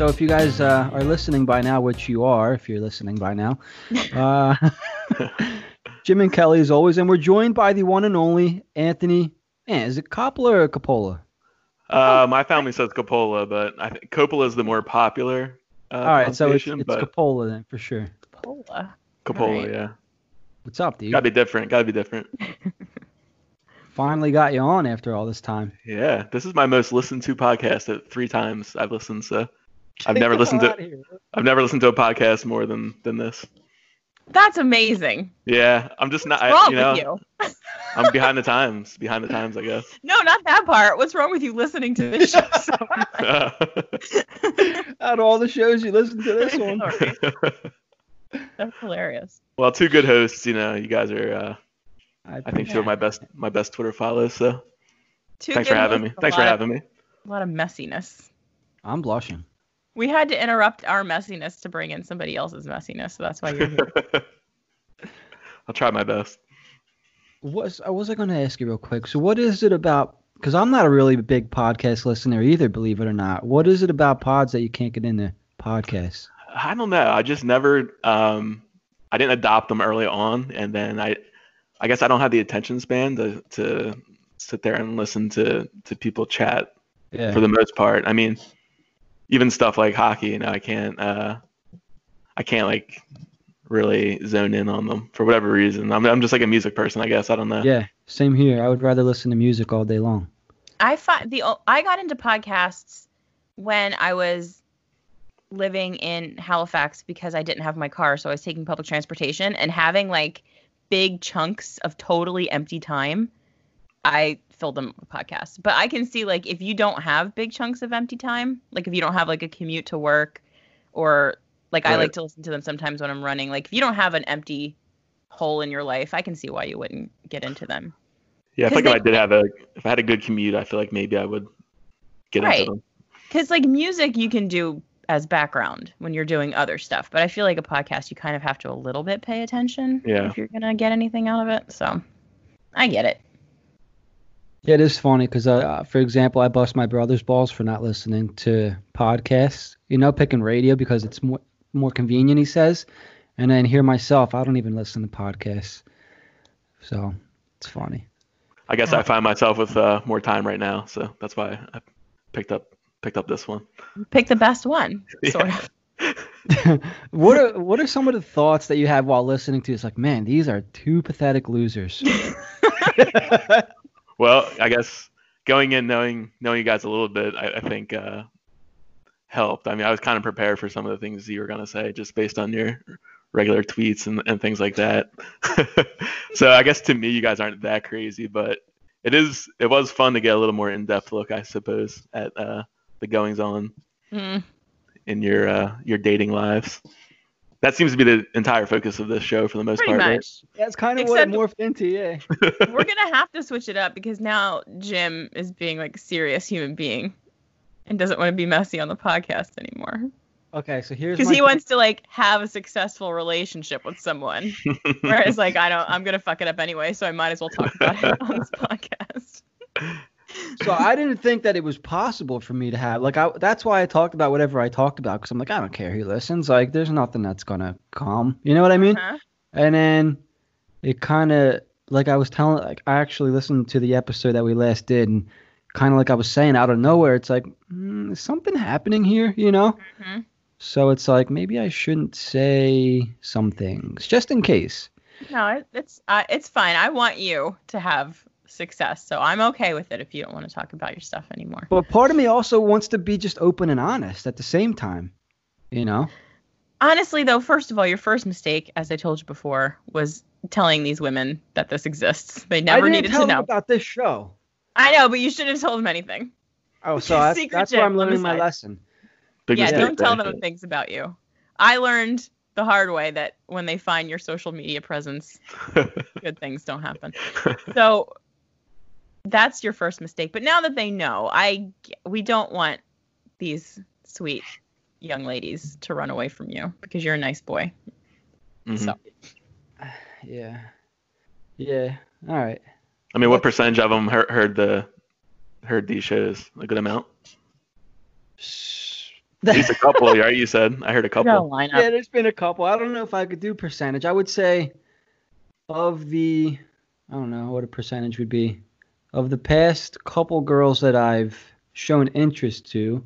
So if you guys uh, are listening by now, which you are, if you're listening by now, uh, Jim and Kelly as always, and we're joined by the one and only Anthony. Man, is it Coppola or Coppola? Uh, my family says Coppola, but I think Coppola is the more popular. Uh, All right, so it's, pronunciation, it's but Coppola then for sure. Pola. Coppola, Alright. yeah. What's up, dude? Gotta be different. Gotta be different. Finally got you on after all this time. Yeah, this is my most listened to podcast at three times I've listened. So I've never listened to. I've never listened to a podcast more than than this. That's amazing. Yeah, I'm just not. What's I, wrong you know, with you? I'm behind the times. Behind the times, I guess. No, not that part. What's wrong with you listening to this show so much? Out of all the shows you listen to this one. That's hilarious. well, two good hosts. You know, you guys are. Uh, I, I think two of my best my best Twitter follows. So Two thanks good for having me. Thanks for lot having me. A lot of messiness. I'm blushing. We had to interrupt our messiness to bring in somebody else's messiness, so that's why you're here. I'll try my best. What I was I going to ask you real quick? So what is it about? Because I'm not a really big podcast listener either, believe it or not. What is it about pods that you can't get into podcasts? I don't know. I just never. Um, I didn't adopt them early on, and then I, I guess I don't have the attention span to to sit there and listen to to people chat Yeah. for the most part. I mean, even stuff like hockey, you know, I can't. Uh, I can't like really zone in on them for whatever reason. I'm I'm just like a music person, I guess. I don't know. yeah. Same here. I would rather listen to music all day long. I find the I got into podcasts when I was living in Halifax because I didn't have my car, so I was taking public transportation and having like big chunks of totally empty time. I filled them with podcasts. But I can see like if you don't have big chunks of empty time, like if you don't have like a commute to work or like I like to listen to them sometimes when I'm running. Like if you don't have an empty hole in your life, I can see why you wouldn't get into them. Yeah, I like 'Cause if I did have a if I had a good commute, I feel like maybe I would get Right. into them. Because like music, you can do as background when you're doing other stuff, but I feel like a podcast, you kind of have to a little bit pay attention Yeah. if you're gonna get anything out of it. So, I get it. Yeah, it is funny because, uh, for example, I bust my brother's balls for not listening to podcasts. You know, picking radio because it's more more convenient. He says, and then here myself, I don't even listen to podcasts. So it's funny. I guess I find myself with uh, more time right now, so that's why I picked up picked up this one. Pick the best one, sort Yeah. of. what are what are some of the thoughts that you have while listening to? It's like, man, these are two pathetic losers. Well, I guess going in knowing knowing you guys a little bit, I, I think uh, helped. I mean, I was kind of prepared for some of the things you were gonna say just based on your regular tweets and, and things like that. so I guess to me, you guys aren't that crazy, but it is it was fun to get a little more in depth look, I suppose, at uh, the goings on Mm. in your uh, your dating lives. That seems to be the entire focus of this show for the most Pretty part, right? much. That's kind of Except- what it morphed into, yeah. We're gonna have to switch it up because now Jim is being like a serious human being and doesn't want to be messy on the podcast anymore Okay, so here's because my he wants to like have a successful relationship with someone. Whereas like I don't, I'm gonna fuck it up anyway, so I might as well talk about it on this podcast. So I didn't think that it was possible for me to have like I that's why I talked about whatever I talked about because I'm like I don't care who listens like there's nothing that's gonna come you know what I mean Huh? and then it kind of like I was telling like I actually listened to the episode that we last did and kind of like I was saying out of nowhere it's like mm, something happening here you know Mhm. so it's like maybe I shouldn't say some things just in case No, it's uh, it's fine. I want you to have success, so I'm okay with it if you don't want to talk about your stuff anymore. but part of me also wants to be just open and honest at the same time you know Honestly, though, first of all, your first mistake, as I told you before, was telling these women that this exists. They never I didn't needed tell to them know. about this show. I know, but you shouldn't have told them anything. Oh, so that's, Secret that's where I'm on learning my lesson. Big yeah, mistake don't tell there. them things about you. I learned the hard way that when they find your social media presence, good things don't happen. So that's your first mistake. But now that they know, I we don't want these sweet young ladies to run away from you because you're a nice boy. Mhm. So Yeah. Yeah. All right. I mean, what percentage of them heard, heard the heard these shows? A good amount. S- At least a couple, right? You said. I heard a We got a couple. Yeah, there's been a couple. I don't know if I could do percentage. I would say of the I don't know what a percentage would be. Of the past couple girls that I've shown interest to,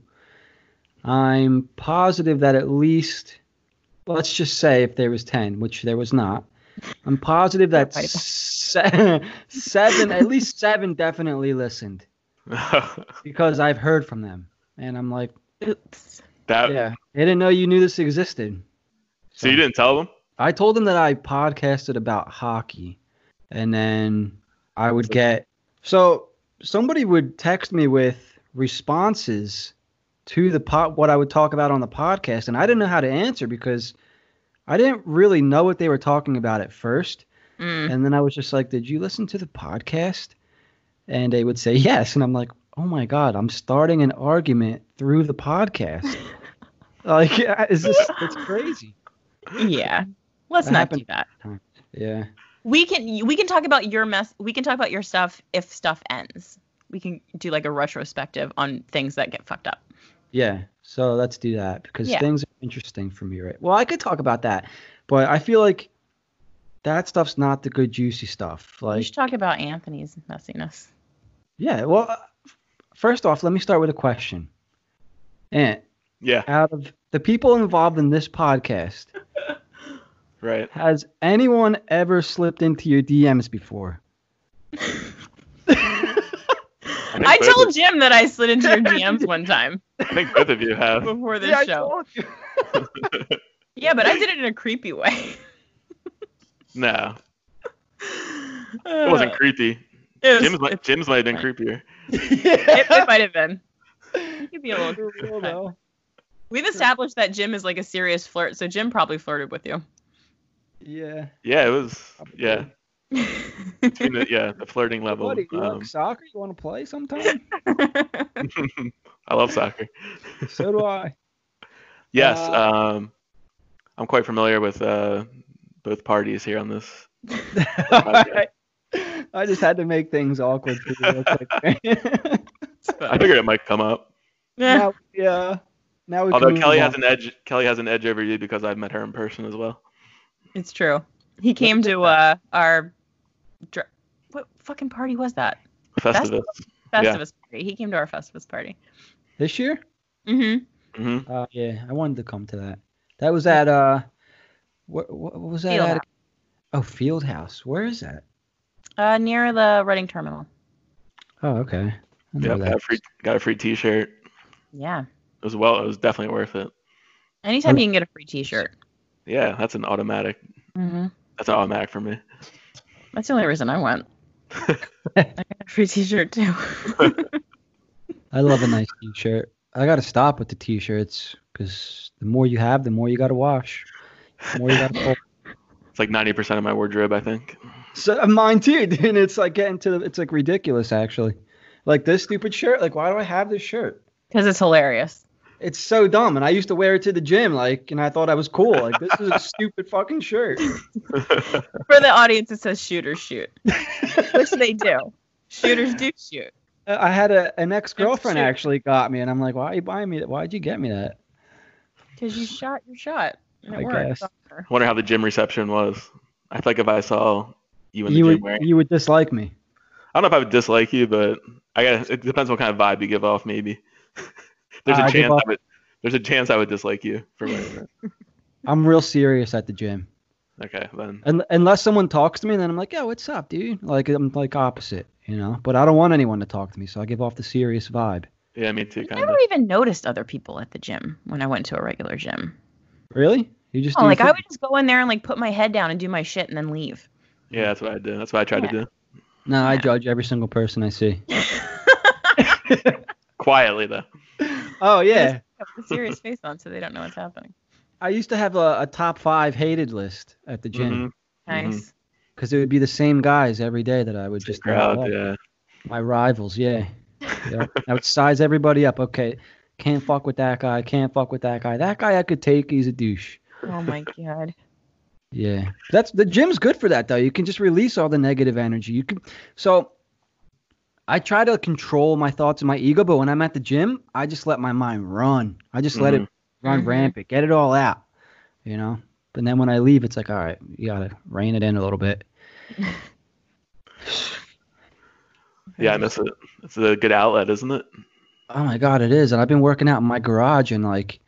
I'm positive that at least let's just say if there was 10, which there was not. I'm positive that se- seven, at least seven definitely listened because I've heard from them. And I'm like, Oops. that. yeah, I didn't know you knew this existed. So you didn't tell them? I told them that I podcasted about hockey, and then I would get so somebody would text me with responses to the pot what I would talk about on the podcast, and I didn't know how to answer because I didn't really know what they were talking about at first, Mm. and then I was just like, "Did you listen to the podcast?" And they would say yes, and I'm like, "Oh my god, I'm starting an argument through the podcast." like, is this? It's crazy. Yeah. Let's That not do that. Yeah. We can we can talk about your mess. We can talk about your stuff if stuff ends. We can do like a retrospective on things that get fucked up. Yeah, so let's do that because Yeah. things are interesting for me, right? Well, I could talk about that, but I feel like that stuff's not the good juicy stuff. Like we Like, should talk about Anthony's messiness. yeah, well, uh, first off, let me start with a question. And Yeah. out of the people involved in this podcast, Right. has anyone ever slipped into your DMs before? think I told of- Jim that I slid into your DMs one time I think both of you have. before this Yeah, I show. told you. Yeah, but I did it in a creepy way. no, uh, it wasn't creepy. It, was- Jim's might, Jim's might have been fine. creepier. it, it might have been. He could be a little. Well, no. We've established that Jim is like a serious flirt, so Jim probably flirted with you. Yeah. Yeah, it was. Yeah, between the, yeah, the flirting level. Buddy, you Um, like soccer? You want to play sometime? I love soccer. so do I. Yes, Uh, um, I'm quite familiar with uh, both parties here on this. I just had to make things awkward for you. I figured it might come up. Yeah. now, yeah. Now we can Although move Kelly on. has an edge. Kelly has an edge over you because I've met her in person as well. It's true. He came to uh our dr- what fucking party was that? Festivus. Yeah. Festivus party. He came to our Festivus party. this year. Mm-hmm. hmm Uh, yeah, I wanted to come to that. That was at uh, what, what was that? Field at? House. Oh, Field House. Where is that? Uh, near the Reading Terminal. Oh, okay. I know Yep, that. got a free got a free T-shirt. Yeah. It was well. It was definitely worth it. Anytime you can get a free T-shirt. Yeah, that's an automatic. Mm-hmm. That's an automatic for me. That's the only reason I went. I got a free T-shirt too. I love a nice T-shirt. I got to stop with the T-shirts because the more you have, the more you got to wash. The more you got to pull. It's like 90% of my wardrobe, I think. So uh, mine too, dude. And it's like getting to the, it's like ridiculous actually. Like this stupid shirt. Like why do I have this shirt? Because it's hilarious. It's so dumb. And I used to wear it to the gym, like, and I thought I was cool. Like this is a stupid fucking shirt. For the audience, it says shooters shoot, which they do. Shooters do shoot. I had a an ex girlfriend actually got me, and I'm like, why are you buying me? that? Why'd you get me that? Because you shot your shot. And it I worked. guess. Wonder how the gym reception was. I feel like if I saw you in the You gym would wearing, you would dislike me. I don't know if I would dislike you, but I guess it depends what kind of vibe you give off. Maybe there's Uh, a I chance I would. There's a chance I would dislike you for wearing. I'm real serious at the gym. Okay, then. Un- unless someone talks to me, then I'm like, yeah, what's up, dude? Like I'm like opposite, you know. But I don't want anyone to talk to me, so I give off the serious vibe. Yeah, me too, I kind of. never even noticed other people at the gym when I went to a regular gym. Really? You just Oh, do your like I would just go in there and like put my head down and do my shit and then leave. Yeah, that's what I do. That's what I try to do. No, I Yeah. judge every single person I see. Quietly though. Oh yeah, Have a serious face on so they don't know what's happening. I used to have a, a top five hated list at the gym Mhm. Nice. because it would be the same guys every day that I would just Crowd, yeah. my rivals. Yeah, yeah. I would size everybody up. Okay, can't fuck with that guy. Can't fuck with that guy. That guy I could take. He's a douche. Oh my god. Yeah, that's the gym's good for that though. You can just release all the negative energy. You can so I try to control my thoughts and my ego, but when I'm at the gym, I just let my mind run. I just let it run Mhm. rampant, get it all out, you know. But then when I leave, it's like, all right, you gotta rein it in a little bit. Yeah, I miss it. it's a good outlet, isn't it? Oh my god, it is. And I've been working out in my garage, and like,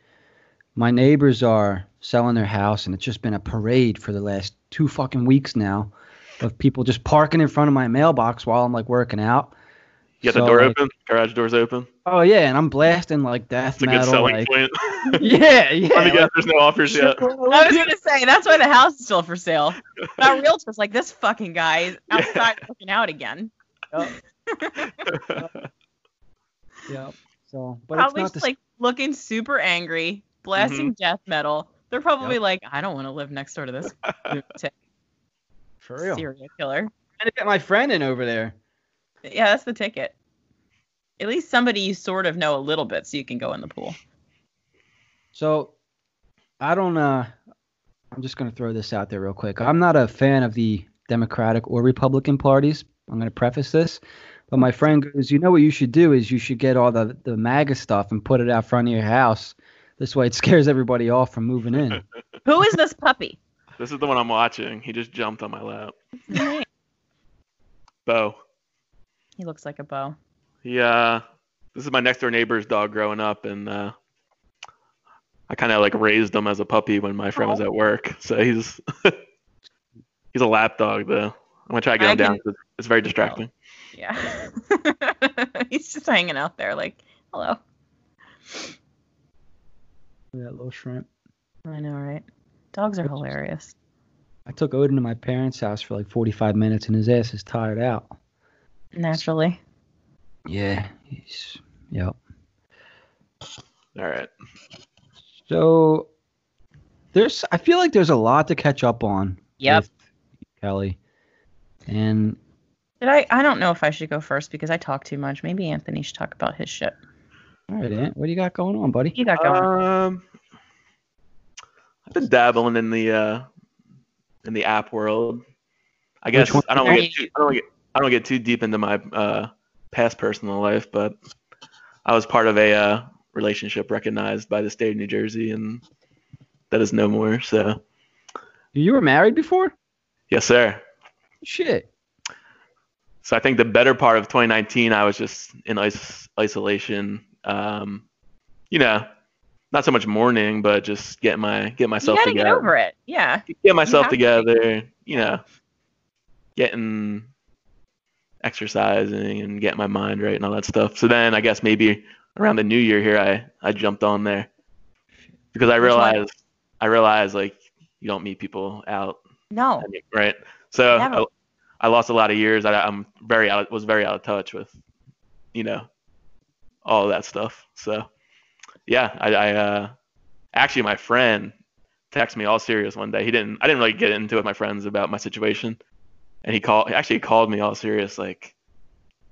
my neighbors are selling their house, and it's just been a parade for the last two fucking weeks now, of people just parking in front of my mailbox while I'm like working out. You got So, the door like, open, garage doors open. Oh yeah, and I'm blasting like death It's a good metal. selling like, point. yeah, yeah. Let me guess, there's no offers yet. I was gonna say that's why the house is still for sale. That realtor's like this fucking guy is outside looking out again. Yeah. So, but probably it's not just the like looking super angry, blasting mm-hmm. death metal. They're probably like, I don't want to live next door to this lunatic for real. serial killer. trying to get my friend in over there. Yeah, that's the ticket. At least somebody you sort of know a little bit, so you can go in the pool. So, I don't. uh I'm just gonna throw this out there real quick. I'm not a fan of the Democratic or Republican parties. I'm gonna preface this, but my friend goes, you know what you should do is you should get all the the MAGA stuff and put it out front of your house. This way, it scares everybody off from moving in. Who is this puppy? This is the one I'm watching. He just jumped on my lap. Bo. He looks like a bow. He uh this is my next door neighbor's dog growing up and uh I kind of like raised him as a puppy when my friend was at work. So he's he's a lap dog though. I'm gonna try to get I him down. can- 'cause It's very distracting. Yeah. He's just hanging out there, like, hello. that little shrimp. I know, right? Dogs are hilarious. I took Odin to my parents' house for like 45 minutes, and his ass is tired out. Naturally. Yeah, he's yep. All right. So there's, I feel like there's a lot to catch up on. Yep. with Kelly, and Did I? I don't know if I should go first because I talk too much. Maybe Anthony should talk about his shit. all right, Ant, what do you got going on, buddy? You got going. Um I've been dabbling in the uh in the app world. I guess? I don't Are get too, I don't get I don't get too deep into my uh past personal life, but I was part of a uh relationship recognized by the state of New Jersey and that is no more. So You were married before? yes, sir. Shit. So I think the better part of 2019, I was just in is- isolation. Um, you know, not so much mourning, but just get my get you myself gotta together. get over it. Yeah. Get myself have to. together. You know, getting exercising and getting my mind right and all that stuff. So then I guess maybe around the new year here, I I jumped on there because I realized I realized like you don't meet people out No. right? So I, I lost a lot of years. I, I'm very out, was very out of touch with, you know, all of that stuff. So yeah, I, I uh, actually my friend texted me all serious one day. He didn't. I didn't really get into it with my friends about my situation, and he called. He actually called me all serious, like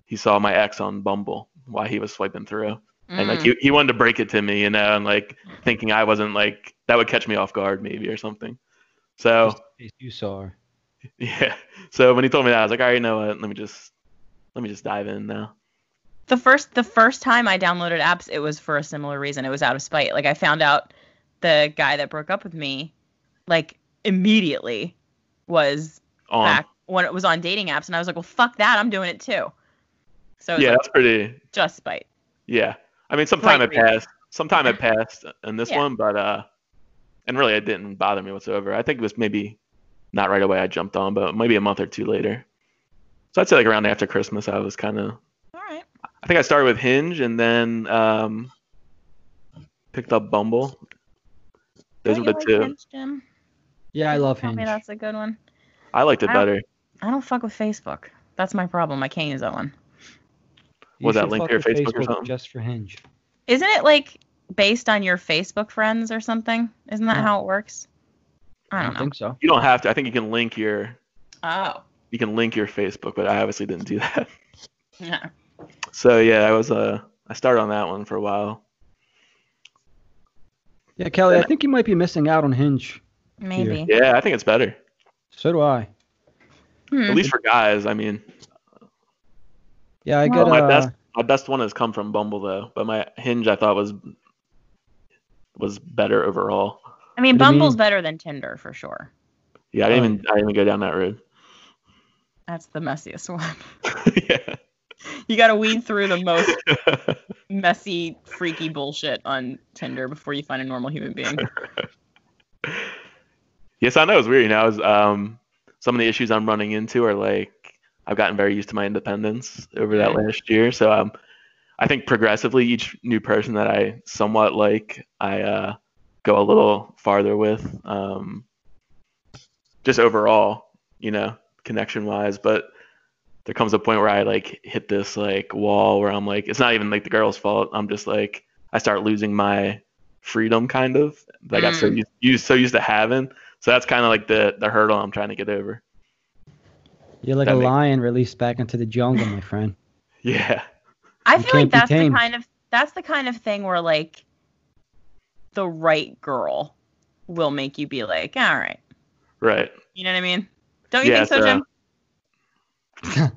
he saw my ex on Bumble while he was swiping through, and like Mm. he, he wanted to break it to me, you know, and like thinking I wasn't like that would catch me off guard maybe or something. So Just in case You saw her. yeah. So when he told me that, I was like, all right, you know what? Let me just let me just dive in now. the first the first time I downloaded apps, it was for a similar reason. It was out of spite. Like I found out the guy that broke up with me, like immediately, was On. back when it was on dating apps, and I was like, well, fuck that, I'm doing it too. So it Yeah, like, that's pretty. just spite. Yeah. I mean, some time had passed. Some time had passed in this Yeah. one, but uh, and really, it didn't bother me whatsoever. I think it was maybe not right away I jumped on, but maybe a month or two later. So I'd say like around after Christmas, I was kind of. All right. I think I started with Hinge and then um, picked up Bumble. Those Don't were you the like two. Hinge, Jim? Yeah, I love Tell me Hinge. that's a good one. I liked it I better. I don't fuck with Facebook. That's my problem. I can't use that one. You Was that should linked to your with Facebook or something? Just for Hinge. Isn't it like based on your Facebook friends or something? Isn't that No. how it works? I don't know. think so. You don't have to. I think you can link your Oh. you can link your Facebook, but I obviously didn't do that. Yeah. So yeah, I was uh I started on that one for a while. Yeah, Kelly, I think you might be missing out on Hinge. Maybe. Yeah, I think it's better. So do I. Hmm. At least for guys. I mean, Yeah, I Well, get my uh, best my best one has come from Bumble though, but my Hinge I thought was was better overall. I mean, What do Bumble's mean? better than Tinder for sure. Yeah, I didn't even I didn't even go down that road. That's the messiest one. yeah. You got to weed through the most messy, freaky bullshit on Tinder before you find a normal human being. yes, I know it's weird. You know, I was, um, some of the issues I'm running into are like I've gotten very used to my independence over that last year. So um, I think progressively, each new person that I somewhat like, I uh, go a little farther with, um, just overall, you know, connection wise. But there comes a point where I like hit this like wall where I'm like, it's not even like the girl's fault. I'm just like, I start losing my freedom, kind of. That I got so Mm. used, used so used to having. So that's kind of like the the hurdle I'm trying to get over. you're like that a makes- lion released back into the jungle, my friend. Yeah. I You feel like can't that's the kind of that's the kind of thing where like the right girl will make you be like, all right. Right. You know what I mean? Don't you Yeah, think so, so- Jim?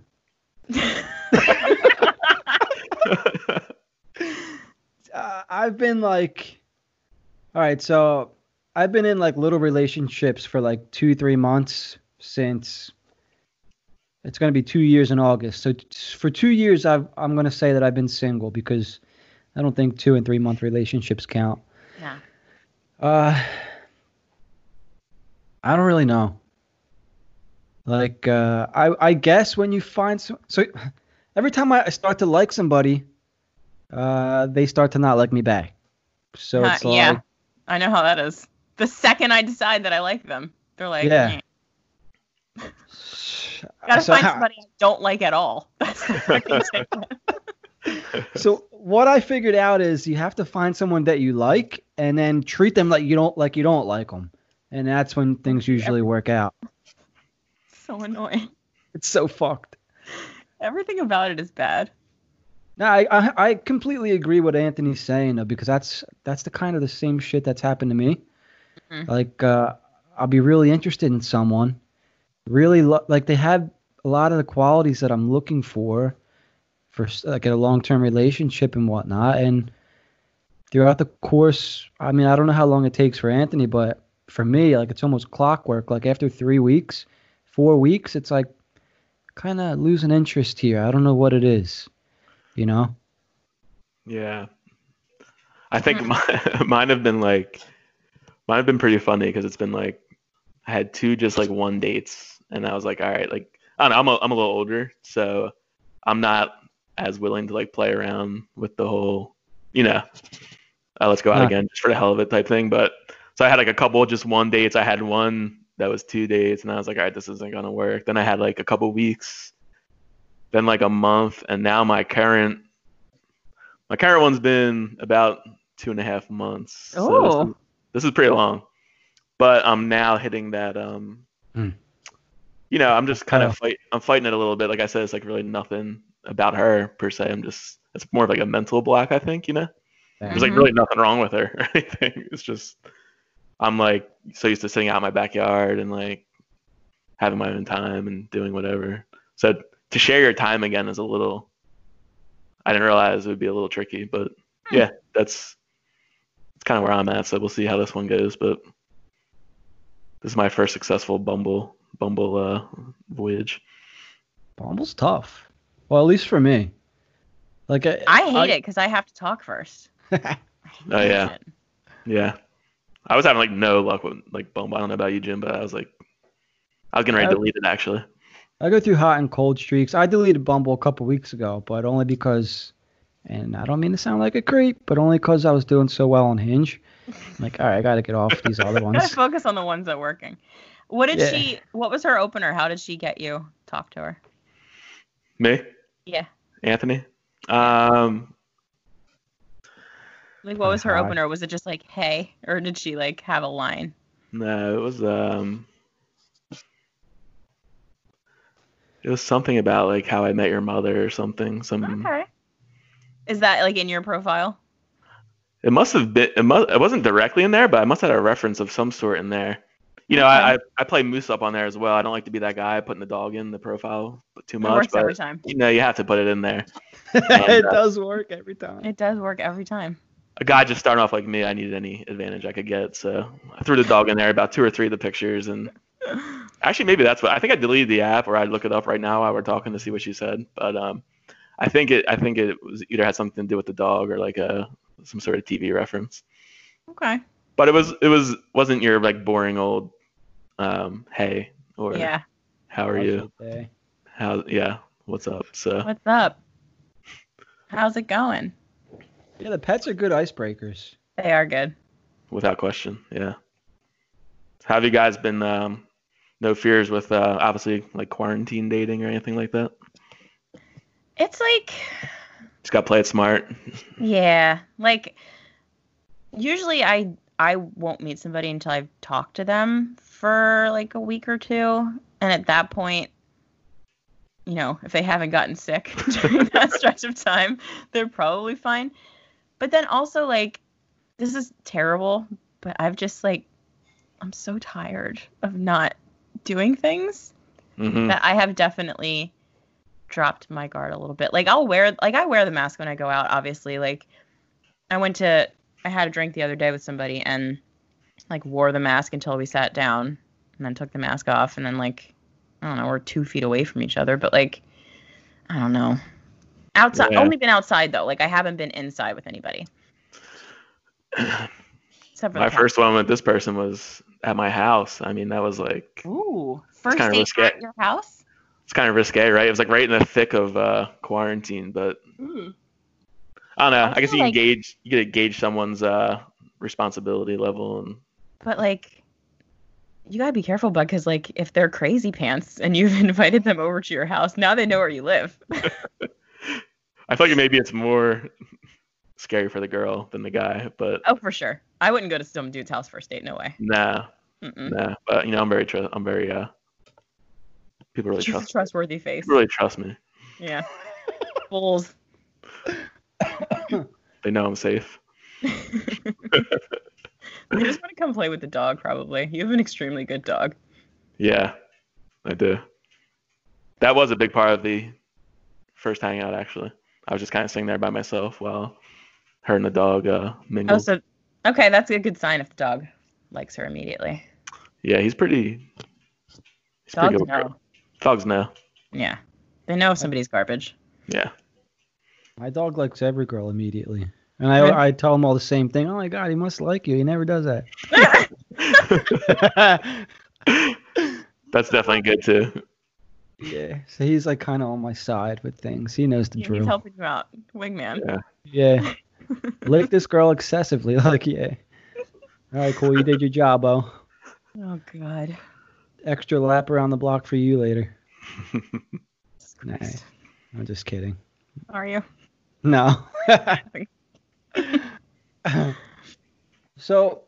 uh, I've been like, all right, so I've been in like little relationships for like two, three months since it's going to be two years in August. So t- for two years, I've, I'm going to say that I've been single because I don't think two and three month relationships count. yeah. Uh, I don't really know. Like, uh, I, I guess when you find some, so every time I start to like somebody, uh, they start to not like me back. So Uh, it's like, yeah. I know how that is. The second I decide that I like them, they're like, Yeah. "Eh." gotta so find how- somebody I don't like at all. That's the fucking secret. So what I figured out is you have to find someone that you like and then treat them like you don't like you don't like them, and that's when things usually work out. so annoying. It's so fucked. Everything about it is bad. No, I, I I completely agree with Anthony's saying though because that's that's the kind of the same shit that's happened to me. Mhm. Like uh, I'll be really interested in someone, really lo- like they have a lot of the qualities that I'm looking for, for s- like a long term relationship and whatnot. And throughout the course, I mean I don't know how long it takes for Anthony, but for me like it's almost clockwork. Like after three weeks, four weeks, it's like kind of losing interest here. I don't know what it is, you know. Yeah. I think mine, mine have been like, mine have been pretty funny because it's been like, I had two just like one dates, and I was like, all right, like, I don't know, I'm a, I'm a little older, so I'm not as willing to like play around with the whole, you know, uh, let's go out Huh. again just for the hell of it type thing. But so I had like a couple just one dates. I had one that was two dates, and I was like, all right, this isn't gonna work. Then I had like a couple weeks, then like a month, and now my current my current one's been about two and a half months. Oh. is, this is pretty long. But I'm now hitting that um Hmm. you know, I'm just kind Cutoff. of fight I'm fighting it a little bit. Like I said, it's like really nothing about her per se. I'm just it's more of like a mental block, I think, you know? There's like Mhm. really nothing wrong with her or anything. It's just I'm like so used to sitting out in my backyard and like having my own time and doing whatever. So to share your time again is a little I didn't realize it would be a little tricky, but Hmm. yeah, that's that's kind of where I'm at. So we'll see how this one goes. But this is my first successful Bumble Bumble uh, voyage. Bumble's tough. Well, at least for me. Like I, I hate it because I have to talk first. Oh, yeah. it. Yeah, I was having like no luck with like Bumble. I don't know about you, Jim, but I was like, I was getting ready to delete it actually. I go through hot and cold streaks. I deleted Bumble a couple weeks ago, but only because, and I don't mean to sound like a creep, but only because I was doing so well on Hinge. I'm like, all right, I gotta get off these other Gotta ones. focus on the ones that are working. What did Yeah. she? What was her opener? How did she get you? Talk to her. Me, Yeah. Anthony. Um, Like, what was her Hi. opener? Was it just like, hey, or did she like have a line? no, it was um, it was something about like how I met your mother or something. Some Okay. Is that like in your profile? It must have been. It, must, it wasn't directly in there, but I must have had a reference of some sort in there. You know, Okay. I, I I play moose up on there as well. I don't like to be that guy putting the dog in the profile but too It much, works but every time. you know, you have to put it in there. it uh, does work every time. It does work every time. A guy just starting off like me, I needed any advantage I could get, so I threw the dog in there. About two or three of the pictures, and actually maybe that's what I think I deleted the app, or I'd look it up right now while we're talking to see what she said. But um, I think it I think it was either had something to do with the dog or like a some sort of TV reference. Okay. But it was it was wasn't your like boring old um hey or Yeah. how are you Okay. how yeah what's up so What's up? How's it going? Yeah, the pets are good icebreakers. They are good. without question yeah how have you guys been um no fears with uh obviously like quarantine dating or anything like that It's like just got to play it smart. Yeah, like usually I I won't meet somebody until I've talked to them for like a week or two, and at that point, you know, if they haven't gotten sick during that stretch of time, they're probably fine. But then also like this is terrible, but I've just like I'm so tired of not doing things hmm that I have definitely dropped my guard a little bit. Like I'll wear like I wear the mask when I go out, obviously. Like I went to I had a drink the other day with somebody and like wore the mask until we sat down and then took the mask off and then like I don't know, we're two feet away from each other, but like I don't know. Outside Yeah. only been outside though. Like I haven't been inside with anybody. My first one with this person was at my house i mean that was like Ooh. First date risque. at your house? It's kind of risque right it was like right in the thick of uh quarantine but Ooh. i don't know I i, guess you can like- gauge you get gauge someone's uh responsibility level and But like, you gotta be careful, bud, because like, if they're crazy pants and you've invited them over to your house, now they know where you live. I feel like maybe it's more scary for the girl than the guy, but oh, for sure. I wouldn't go to some dude's house first date. No way. nah, Mm-mm. nah. But you know, I'm very tr- I'm very uh, people really She's a trust trustworthy face. really trust me. Yeah. Bulls. They know I'm safe. They just want to come play with the dog, probably. You have an extremely good dog. Yeah, I do. That was a big part of the first hangout. Actually, I was just kind of sitting there by myself while her and the dog uh, mingled. Oh, so okay, that's a good sign if the dog likes her immediately. yeah, he's pretty. He's pretty Dogs good. know. Girls. Dogs know. Yeah, they know if somebody's garbage. Yeah. My dog likes every girl immediately. And I, Really? I tell him all the same thing. Oh my god, he must like you. He never does that. That's definitely good too. yeah. So he's like kind of on my side with things. He knows the He's drill. helping you out, wingman. Yeah. Yeah. Lick this girl excessively. Like, yeah. All right, cool. You did your job, oh. Oh God. Extra lap around the block for you later. nice. I'm just kidding. Are you? No. so,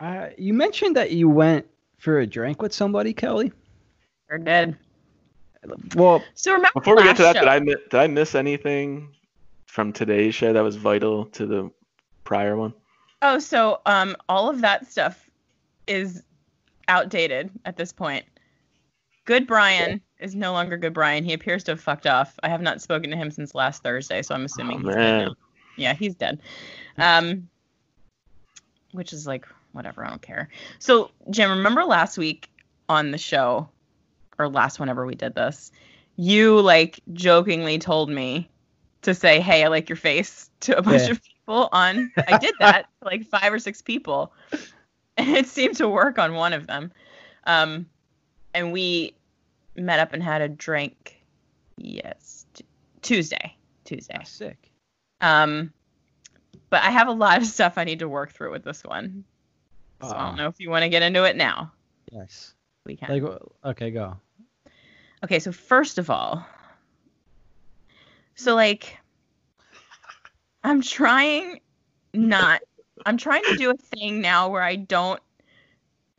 uh, you mentioned that you went for a drink with somebody, Kelly. Or dead. Well, So remember Before we get to last that, did I mi- did I miss anything from today's show that was vital to the prior one? Oh, so um, all of that stuff is outdated at this point. Good Brian is no longer good Brian. He appears to have fucked off. I have not spoken to him since last Thursday, so I'm assuming Oh he's dead man, now. Yeah, he's dead. Um, which is like whatever. I don't care. So Jim, remember last week on the show, or last whenever we did this, you like jokingly told me to say, "Hey, I like your face" to a bunch Yeah. of people. On I did that to like five or six people, and it seemed to work on one of them. Um, and we met up and had a drink. Yes, t- Tuesday. Tuesday. sick. Um, but I have a lot of stuff I need to work through with this one. So I Ah. don't know if you want to get into it now. Yes. We can. Like, okay, go. okay, so first of all, so like, I'm trying not. I'm trying to do a thing now where I don't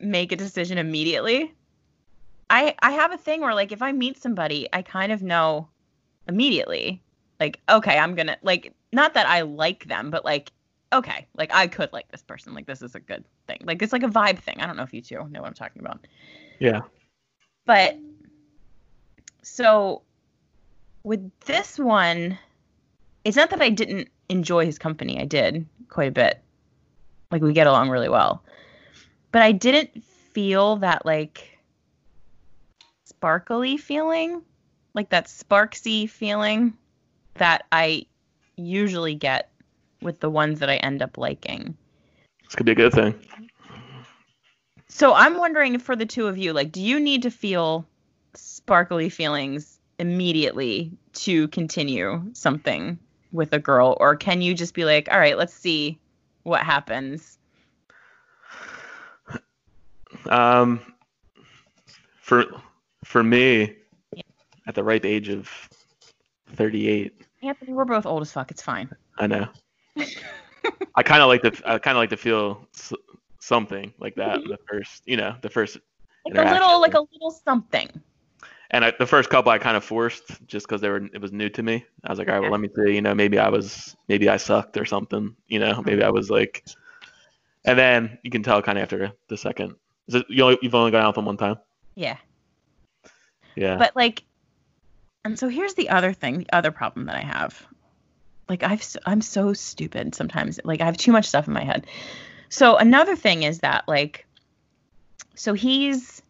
make a decision immediately. I I have a thing where like if I meet somebody, I kind of know immediately. Like, okay, I'm gonna like not that I like them, but like, okay, like I could like this person. Like this is a good thing. Like it's like a vibe thing. I don't know if you two know what I'm talking about. Yeah. But so with this one, it's not that I didn't enjoy his company. I did quite a bit. Like we get along really well. But I didn't feel that like sparkly feeling, like that sparksy feeling that I usually get with the ones that I end up liking. This could be a good thing. So I'm wondering for the two of you, like, do you need to feel sparkly feelings immediately to continue something with a girl, or can you just be like, all right, let's see what happens? Um, for for me, Yeah. at the ripe age of 38, Anthony, we're both old as fuck. It's fine. I know. I kind of like to I kind of like to feel something like that the first, you know, the first Like a little, like a little something. And I, the first couple I kind of forced just because they were it was new to me. I was like, all right, well, let me see. You know, maybe I was maybe I sucked or something. You know, maybe I uh-huh. was like, and then you can tell kind of after the second. Is it, you only, you've only gone out with them one time? Yeah. Yeah. But like, and so here's the other thing, the other problem that I have. Like I've I'm so stupid sometimes. Like I have too much stuff in my head. So another thing is that like, so he's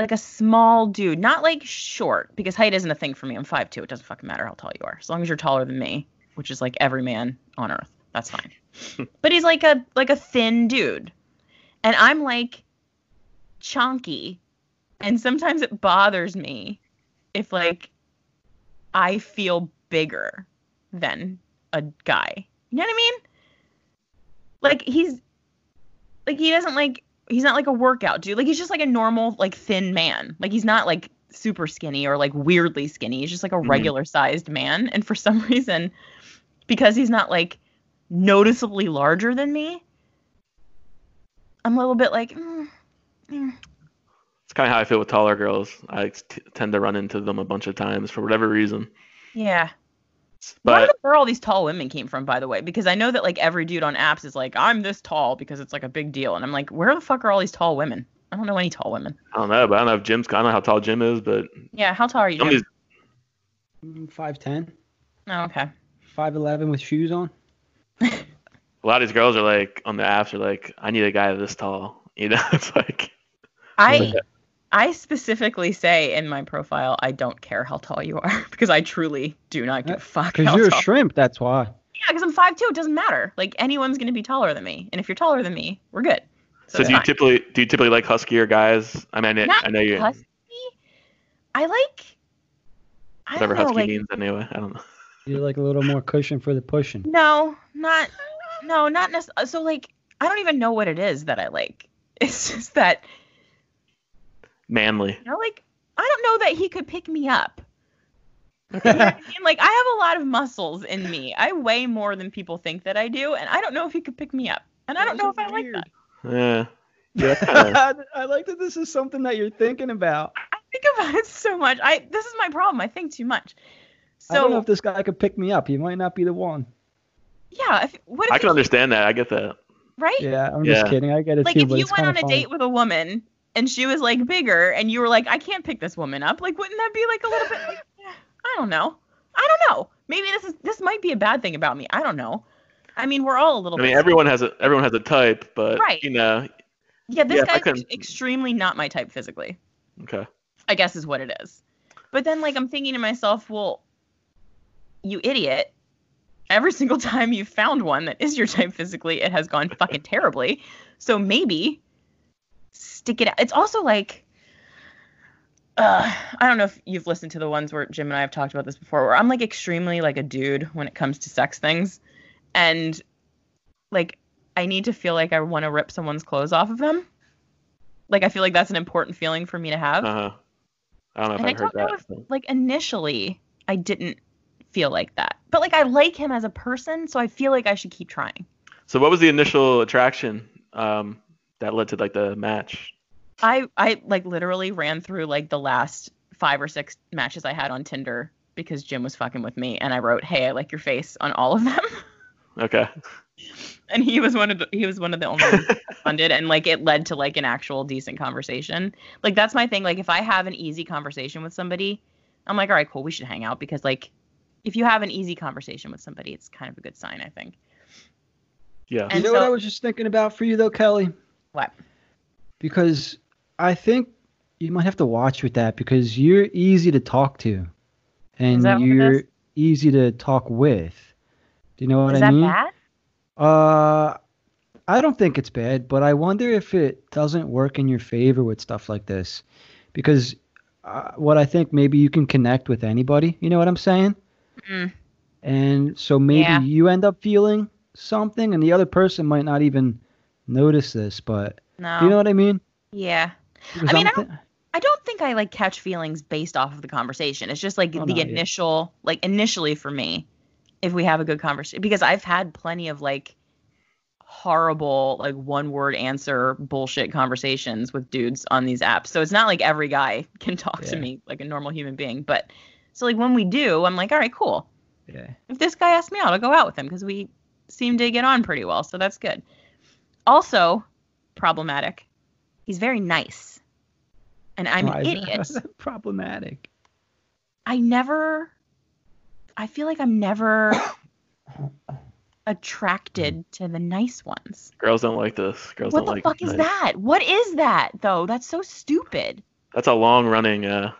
like a small dude, not like short because height isn't a thing for me. I'm 5'2". It doesn't fucking matter how tall you are, as long as you're taller than me, which is like every man on earth. That's fine. but he's like a like a thin dude, and I'm like chunky and sometimes it bothers me if like I feel bigger than a guy. You know what I mean? Like he's like he doesn't like he's not like a workout dude. Like he's just like a normal like thin man. Like he's not like super skinny or like weirdly skinny. He's just like a Mhm. regular sized man and for some reason because he's not like noticeably larger than me, I'm a little bit like mm, mm. It's kind of how I feel with taller girls. I t- tend to run into them a bunch of times for whatever reason. yeah. I wonder But where all these tall women came from, by the way, because I know that like every dude on apps is like, I'm this tall because it's like a big deal, and I'm like, where the fuck are all these tall women? I don't know any tall women. I don't know. But I don't know if Jim's. I don't know how tall Jim is, but Yeah, how tall are you? Five ten. of Jim? these, Five ten, Oh, okay. five eleven with shoes on. a lot of these girls are like on the apps are like, I need a guy this tall. You know, it's like I I specifically say in my profile, I don't care how tall you are because I truly do not give a fuck. Because you're a shrimp, that's why. Yeah, because I'm 5'2", it doesn't matter. Like anyone's gonna be taller than me, and if you're taller than me, we're good. So, it's do you fine. typically do you typically like huskier guys? I mean, I, Not I know you husky. I like. I whatever don't know, husky like, means anyway. I don't know. You like a little more cushion for the pushing. No, not no, not necessarily. So like, I don't even know what it is that I like. It's just that Manly. you know, like I don't know that he could pick me up. You know I mean? Like I have a lot of muscles in me. I weigh more than people think that I do, and I don't know if he could pick me up. And I don't know if I like that. Yeah. Yeah. That's I like that this is something that you're thinking about. I think about it so much. I this is my problem. I think too much. I don't know So if this guy could pick me up. He might not be the one. yeah, if, what if I can he- understand that. I get that. right? Yeah, I'm Yeah. just kidding. I get it like too, if you went on of a date with a woman and she was like bigger and you were like i can't pick this woman up. Like wouldn't that be like a little bit like i don't know. I don't know. Maybe this is this might be a bad thing about me. I don't know. I mean we're all a little I mean, bit everyone has a everyone has a type, but Right. you know, yeah this yeah, guy's extremely not my type physically. Okay. i guess is what it is. But then like i'm thinking to myself well you idiot. Every single time you've found one that is your type physically it has gone fucking terribly. So maybe stick it out it's also like uh, I don't know if you've listened to the ones where Jim and I have talked about this before, where I'm like extremely like a dude when it comes to sex things. And like I need to feel like I want to rip someone's clothes off of them. Like I feel like that's an important feeling for me to have. Uh huh. I don't know if and I I've heard don't know that. if like initially I didn't feel like that. But like I like him as a person, so I feel like I should keep trying. So, what was the initial attraction um, that led to like the match? I I like literally ran through like the last five or six matches I had on Tinder because Jim was fucking with me and I wrote, "Hey, I like your face" on all of them. Okay. and he was one of the he was one of the only ones funded and like it led to like an actual decent conversation like that's my thing like if i have an easy conversation with somebody i'm like all right cool we should hang out because like if you have an easy conversation with somebody it's kind of a good sign i think Yeah. You And know what I was just thinking about for you though, Kelly? What? Because I think you might have to watch with that because you're easy to talk to, and that what it you're easy to talk with. Do you know what is I mean? Is that bad Uh, I don't think it's bad, but I wonder if it doesn't work in your favor with stuff like this, because uh, what I think maybe you can connect with anybody. You know what I'm saying? Mm. And so maybe Yeah. you end up feeling something, and the other person might not even notice this. But no do you know what I mean? yeah Because I mean, I don't- I don't think I like catch feelings based off of the conversation. It's just like Oh, the no, yeah. initial, like initially for me, if we have a good conversation, because I've had plenty of like horrible, like one word answer bullshit conversations with dudes on these apps. So it's not like every guy can talk to me like a normal human being. But so like when we do, I'm like, all right, cool. yeah. If this guy asks me out, I'll go out with him because we seem to get on pretty well. So that's good. Also, problematic. He's very nice. And I'm Why an idiot. how's that problematic. I never I feel like I'm never attracted to the nice ones. Girls don't like this. Girls What don't like What the fuck is nice. that? What is that though? That's so stupid. That's a long running uh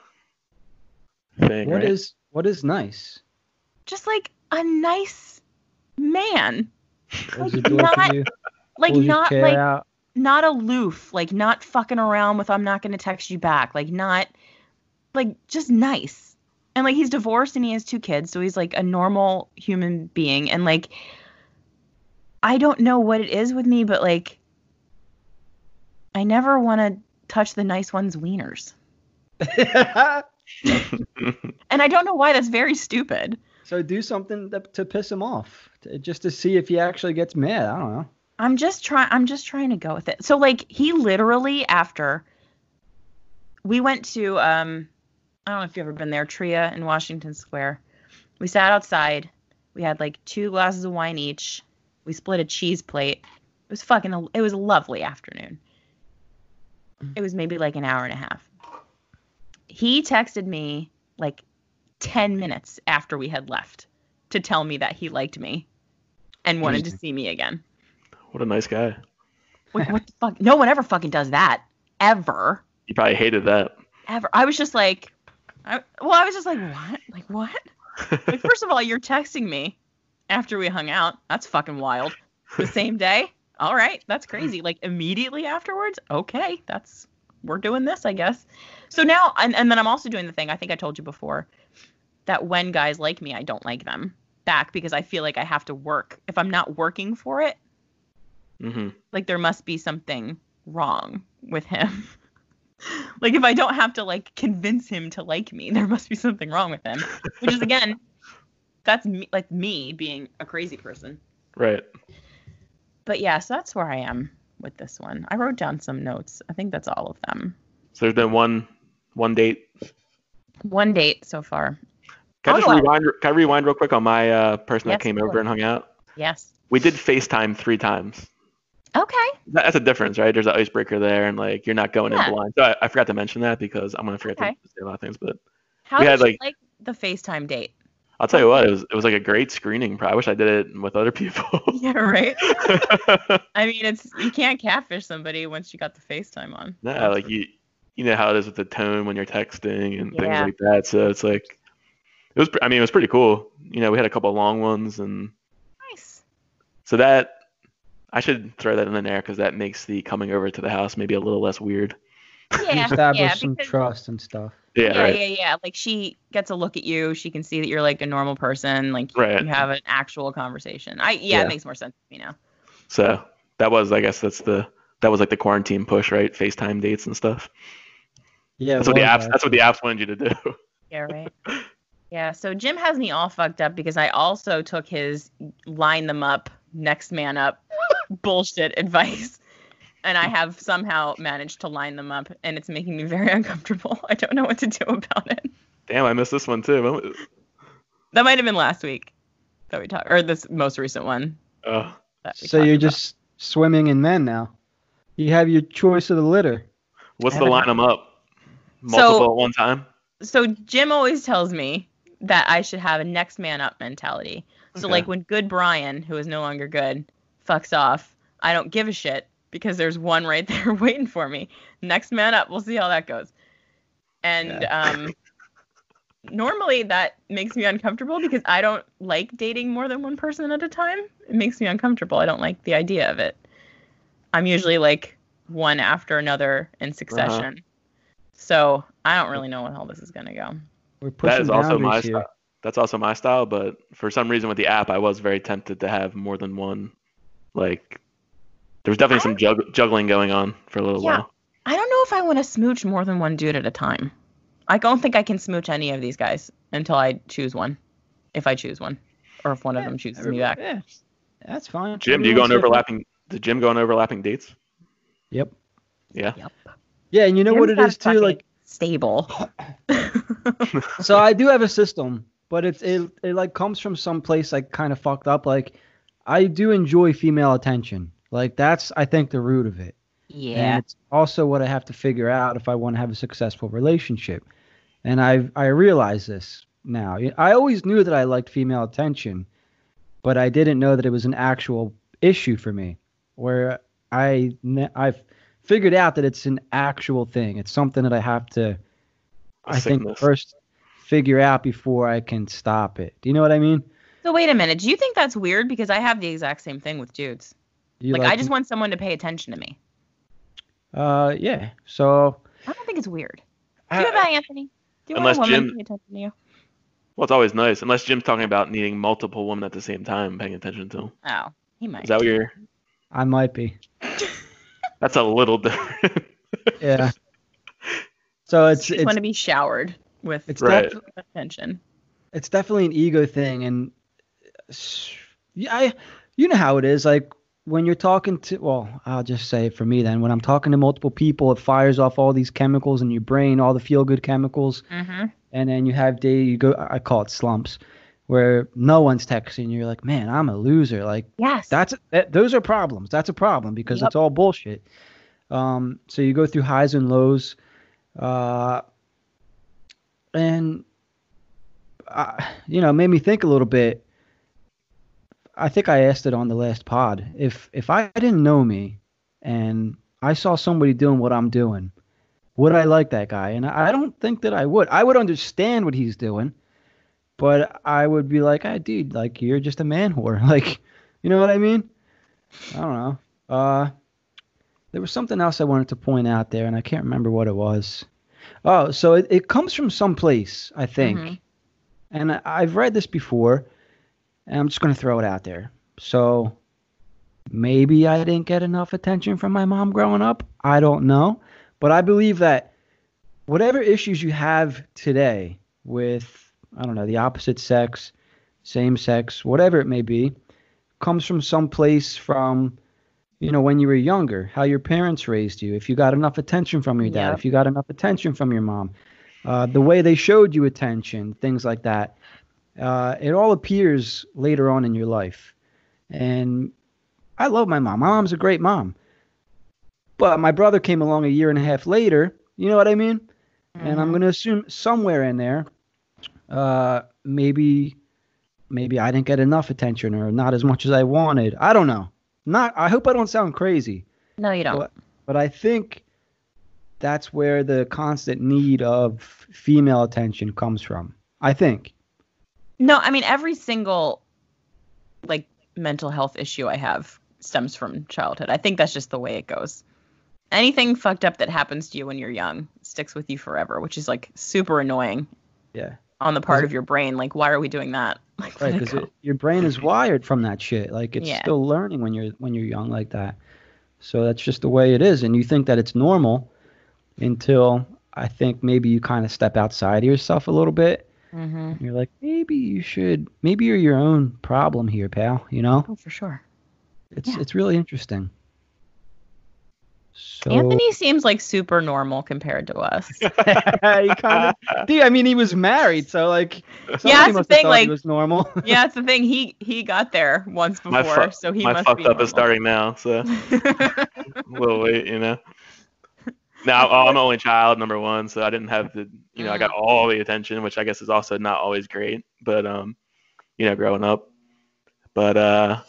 thing, What right? is what is nice? Just like a nice man. Opens Like, the door for not- you, Like not like out. not aloof, like not fucking around with I'm not going to text you back, like not like just nice. And like he's divorced and he has two kids, so he's like a normal human being and like I don't know what it is with me, but like I never want to touch the nice one's wieners. And I don't know why that's very stupid. so do something to, to piss him off, to, just to see if he actually gets mad. I don't know. I'm just trying I'm just trying to go with it. So like he literally after we went to um I don't know if you've ever been there, Tria in Washington Square. We sat outside. We had like two glasses of wine each. We split a cheese plate. It was fucking it was a lovely afternoon. It was maybe like an hour and a half. He texted me like 10 minutes after we had left to tell me that he liked me and wanted to see me again. What a nice guy. Like, what the fuck? No one ever fucking does that. Ever. You probably hated that. Ever. I was just like, I, well, I was just like, what? Like, what? Like, first of all, you're texting me after we hung out. That's fucking wild. The same day? All right. That's crazy. Like, immediately afterwards? Okay. That's, we're doing this, I guess. So now, and, and then I'm also doing the thing I think I told you before that when guys like me, I don't like them back because I feel like I have to work. If I'm not working for it, hmm like there must be something wrong with him. like if I don't have to like convince him to like me, there must be something wrong with him. Which is again, that's me, like me being a crazy person. Right. But yeah, so that's where I am with this one. I wrote down some notes. I think that's all of them. So there's been one one date. One date so far. Can I I'll just rewind? Can I rewind real quick on my uh, person Yes, that came over and hung out? Yes. We did FaceTime three times. Okay. That's a difference, right? There's an icebreaker there, and like you're not going Yeah. in blind. So I, I forgot to mention that because I'm gonna forget Okay. to say a lot of things. But How We had, like- like the FaceTime date? I'll tell you what, it was it was like a great screening. I wish I did it with other people. Yeah, right. I mean, it's you can't catfish somebody once you got the FaceTime on. no, like you you know how it is with the tone when you're texting and things like that. So it's like it was. I mean, it was pretty cool. You know, we had a couple of long ones, and Nice. so that I should throw that in there because that makes the coming over to the house maybe a little less weird. Yeah. Establish yeah, some because- trust and stuff. Yeah, yeah, right. yeah, yeah. Like she gets a look at you. She can see that you're like a normal person. Like Right. you have an actual conversation. I yeah, Yeah. it makes more sense to me now. So that was, I guess, that's the that was like the quarantine push, right? FaceTime dates and stuff. Yeah, That's what the well, apps. That's what the apps wanted you to do. Yeah, right. yeah. So Jim has me all fucked up because I also took his line them up, next man up bullshit advice. And I have somehow managed to line them up, and it's making me very uncomfortable. I don't know what to do about it. Damn, I missed this one too. That might have been last week that we talked, or this most recent one. Uh, So you're about. just swimming in men now. You have your choice of the litter. what's the line them line 'em up? So- Multiple at one time. so Jim always tells me that I should have a next man up mentality. So Okay. like when good Brian, who is no longer good, fucks off, I don't give a shit because there's one right there waiting for me. Next man up. We'll see how that goes. And um normally that makes me uncomfortable because I don't like dating more than one person at a time. It makes me uncomfortable. I don't like the idea of it. I'm usually like one after another in succession. So I don't really know how this is gonna go. We're pushing That is also my here. style. That's also my style, but for some reason with the app, I was very tempted to have more than one. Like, there was definitely some jug- juggling going on for a little Yeah. while. I don't know if I want to smooch more than one dude at a time. I don't think I can smooch any of these guys until I choose one. If I choose one. Or if one of them chooses me back. Yeah, that's fine. Jim, do you go on Everyone's different. overlapping? Did Jim go on overlapping dates? Yep. Yeah. Yep. Yeah, and you know what Jim's it not is too. Like, stable. so I do have a system, but it's it, it like comes from some place like kind of fucked up. Like, I do enjoy female attention. Like that's I think the root of it. And yeah. it's also what I have to figure out if I want to have a successful relationship. And I I realize this now. I always knew that I liked female attention, but I didn't know that it was an actual issue for me. Where I I've figured out that it's an actual thing. It's something that I have to A I think first figure out before I can stop it. Do you know what I mean? So wait a minute. Do you think that's weird? Because I have the exact same thing with dudes. You Like, I just want someone to pay attention to me. uh yeah. So I don't think it's weird. Do you I- have that, Anthony? Do you Unless want a woman Jim- to pay attention to you? Well, it's always nice, unless Jim's talking about needing multiple women at the same time, paying attention to. Him. Oh, he might. Is that what you're? I might be. That's a little different. Yeah. So it's just it's want to be showered with it's Right. def- attention. it's definitely an ego thing and s- yeah I you know how it is like when you're talking to well I'll just say it for me then when I'm talking to multiple people it fires off all these chemicals in your brain all the feel good chemicals Mm-hmm. and then you have day you go I call it slumps where no one's texting you're like man I'm a loser like Yes. that's that, those are problems. That's a problem because Yep. it's all bullshit. Um, so you go through highs and lows, uh, and uh, you know, made me think a little bit. I think I asked it on the last pod. If if I didn't know me, and I saw somebody doing what I'm doing, would I like that guy? And I I don't think that I would. I would understand what he's doing, but I would be like, "Ah, dude, like you're just a man whore." Like, you know what I mean? I don't know. Uh, there was something else I wanted to point out there, and I can't remember what it was. Oh, so it, it comes from someplace, I think. Mhm. And I, I've read this before, and I'm just going to throw it out there. So maybe I didn't get enough attention from my mom growing up. I don't know. But I believe that whatever issues you have today with, I don't know, the opposite sex, same sex, whatever it may be, comes from some place from, you know, when you were younger, how your parents raised you, if you got enough attention from your dad, Yep. if you got enough attention from your mom, uh, the way they showed you attention, things like that. Uh, it all appears later on in your life. And I love my mom. My mom's a great mom. But my brother came along a year and a half later. You know what I mean? And I'm Mhm. going to assume somewhere in there, uh, maybe, maybe I didn't get enough attention or not as much as I wanted. I don't know. Not. I hope I don't sound crazy, No, you don't. What? but I think that's where the constant need of female attention comes from. I think. No, I mean every single like mental health issue I have stems from childhood. I think that's just the way it goes. Anything fucked up that happens to you when you're young sticks with you forever, which is like super annoying Yeah. On the part of your brain. Like, why are we doing that? Like, Right, because your brain is wired from that shit. Like it's Yeah. still learning when you're when you're young like that. So that's just the way it is, and you think that it's normal until I think maybe you kind of step outside of yourself a little bit. Mhm. You're like, maybe you should, maybe you're your own problem here, pal. You know, Oh, for sure. it's Yeah. it's really interesting. So Anthony seems like super normal compared to us. he kind of, dude. I mean, he was married, so like, somebody that's the must have thing, thought like- he was normal. yeah, it's the thing. He he got there once My before, fu- so he My must fucked be up is starting now, so a little late, you know. Now I'm the only child, number one, so I didn't have the, you know, I got all the attention, which I guess is also not always great, but um, you know, growing up. But uh,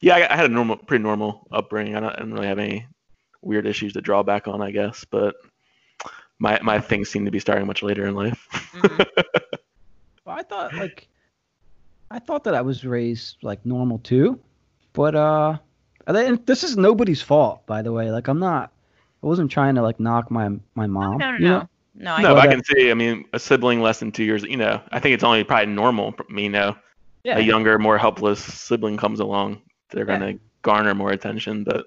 yeah, I, I had a normal, pretty normal upbringing. I, don't, I didn't really have any weird issues to draw back on, I guess. But my my things seem to be starting much later in life. Mhm. I thought like, I thought that I was raised like normal too, but uh, and this is nobody's fault, by the way. Like, I'm not, I wasn't trying to like knock my my mom. no, no, you know? no. No, I no, but I that- can see. I mean, a sibling less than two years. You know, I think it's only probably normal. You know, Yeah. a younger, more helpless sibling comes along, they're Yeah. gonna garner more attention. But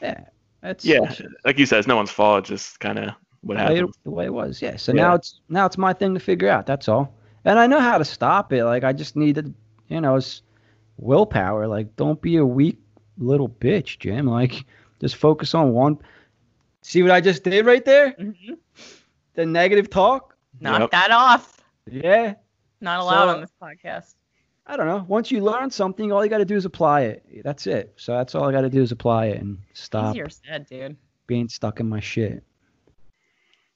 yeah. That's yeah, that's like you said, it's no one's fault. Just kind of what the way, it, the way it was. Yeah. So Yeah. now it's now it's my thing to figure out. That's all. And I know how to stop it. Like I just needed, you know, it's willpower. Like don't be a weak little bitch, Jim. Like just focus on one. See what I just did right there? Mhm. The negative talk. Knock Yep. that off. Yeah. Not allowed So- on this podcast. I don't know. Once you learn something, all you got to do is apply it. That's it. So that's all I got to do is apply it and stop Easier said, dude. being stuck in my shit.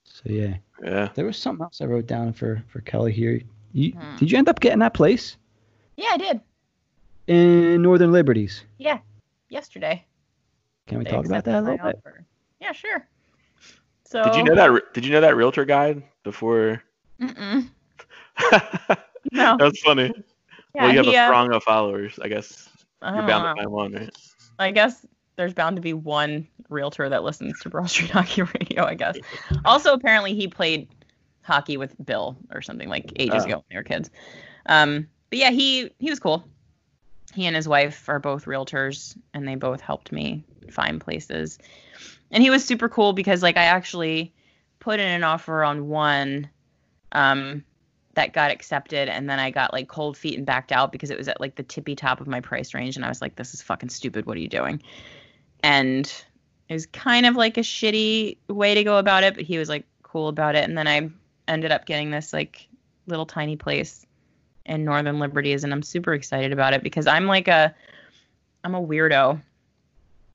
So yeah, Yeah. there was something else I wrote down for for Kelly here. You, Hmm. Did you end up getting that place Yeah, I did. in Northern Liberties? Yeah, yesterday. Can we They talk about that a little bit? offer. Yeah, Yeah, sure. So. Did you know that? Did you know that realtor guide before? Mm-mm. that No. was funny. Yeah, well, you have he, a uh, throng of followers. I guess I you're bound know. to find one, right? I guess there's bound to be one realtor that listens to Broad Street Hockey Radio, I guess. Also, apparently, he played hockey with Bill or something like ages Oh. ago when they were kids. Um, but yeah, he he was cool. He and his wife are both realtors, and they both helped me find places. And he was super cool because like I actually put in an offer on one um, that got accepted, and then I got like cold feet and backed out because it was at like the tippy top of my price range, and I was like, "This is fucking stupid. What are you doing?" And it was kind of like a shitty way to go about it, but he was like cool about it. And then I ended up getting this like little tiny place in Northern Liberties, and I'm super excited about it because I'm like a I'm a weirdo.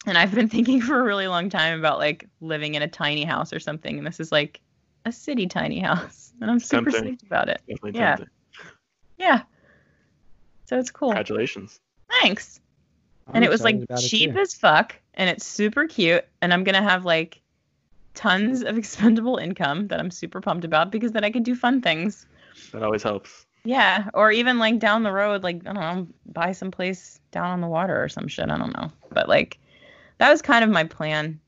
And I've been thinking for a really long time about like living in a tiny house or something, and this is like a city tiny house, and I'm super Tempting. stoked about it. Definitely Yeah. tempting. Yeah. So it's cool. Congratulations. Thanks. I'm and it was like excited about it, cheap as fuck, and it's super cute, and I'm gonna have like tons of expendable income that I'm super pumped about because then I can do fun things. That always helps. Yeah, or even like down the road, like I don't know, buy some place down on the water or some shit. I don't know, but like that was kind of my plan.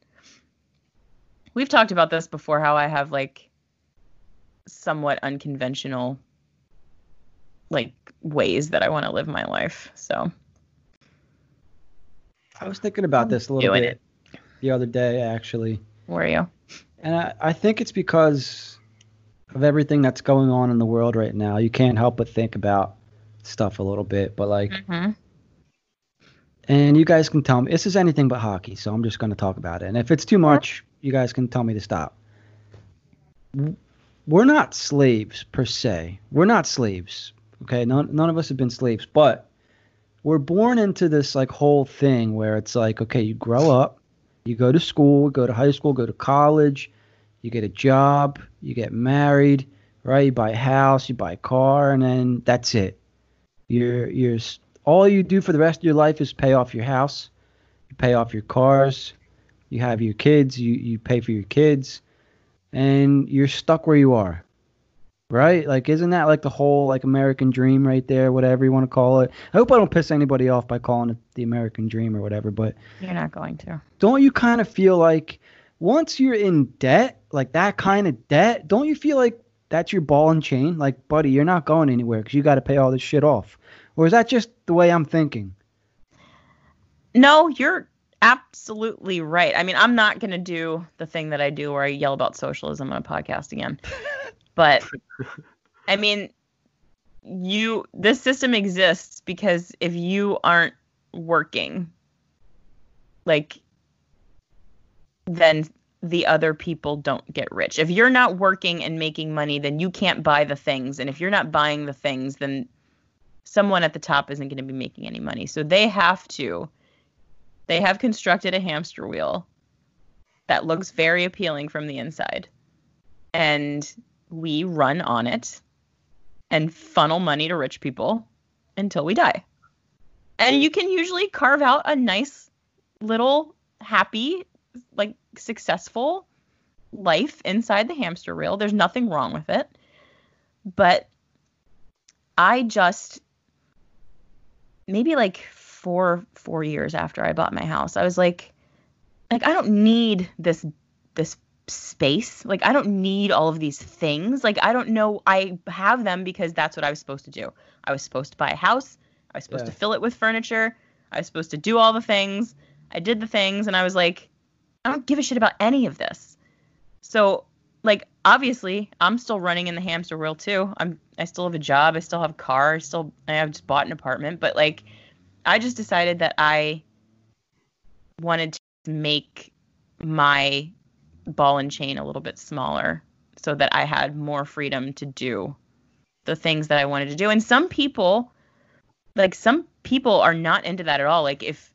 We've talked about this before, how I have like somewhat unconventional like ways that I want to live my life. So I was thinking about this a little bit the other day, actually. where are you? And I, I think it's because of everything that's going on in the world right now. You can't help but think about stuff a little bit. But like, Mm-hmm. and you guys can tell me this is anything but hockey, so I'm just going to talk about it. And if it's too much, you guys can tell me to stop. We're not slaves per se. We're not slaves. Okay, none, none of us have been slaves, but we're born into this like whole thing where it's like, okay, you grow up, you go to school, go to high school, go to college, you get a job, you get married, right? You buy a house, you buy a car, and then that's it. You're you're all you do for the rest of your life is pay off your house, you pay off your cars, you have your kids, you you pay for your kids, and you're stuck where you are. Right? Like isn't that like the whole like American dream right there, whatever you want to call it? I hope I don't piss anybody off by calling it the American dream or whatever, but You're not going to. don't you kind of feel like once you're in debt, like that kind of debt, don't you feel like that's your ball and chain? Like, buddy, you're not going anywhere because you got to pay all this shit off. Or is that just the way I'm thinking? No, you're absolutely right. I mean, I'm not going to do the thing that I do where I yell about socialism on a podcast again. but I mean, you this system exists because if you aren't working like then the other people don't get rich. If you're not working and making money, then you can't buy the things. And if you're not buying the things, then someone at the top isn't going to be making any money. So they have to, they have constructed a hamster wheel that looks very appealing from the inside. And we run on it and funnel money to rich people until we die. And you can usually carve out a nice little happy, like successful life inside the hamster wheel. There's nothing wrong with it. But I just maybe like four four years after I bought my house, I was like like I don't need this this space. Like I don't need all of these things. Like I don't know I have them because that's what I was supposed to do. I was supposed to buy a house. I was supposed Yeah. to fill it with furniture. I was supposed to do all the things. I did the things and I was like I don't give a shit about any of this. So like obviously I'm still running in the hamster wheel too. I'm I still have a job, I still have a car, I still I have just bought an apartment, but like I just decided that I wanted to make my ball and chain a little bit smaller so that I had more freedom to do the things that I wanted to do. And some people like some people are not into that at all. Like if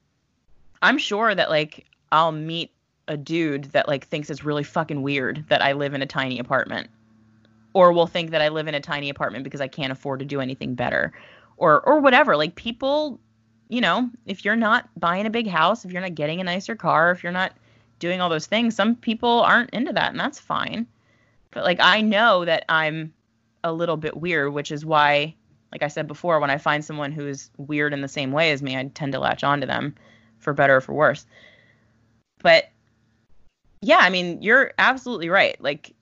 I'm sure that like I'll meet a dude that like thinks it's really fucking weird that I live in a tiny apartment or will think that I live in a tiny apartment because I can't afford to do anything better or or whatever. Like people, you know, if you're not buying a big house, if you're not getting a nicer car, if you're not doing all those things, some people aren't into that and that's fine. But like I know that I'm a little bit weird, which is why like I said before, when I find someone who's weird in the same way as me, I tend to latch onto them for better or for worse. But yeah, I mean, you're absolutely right. Like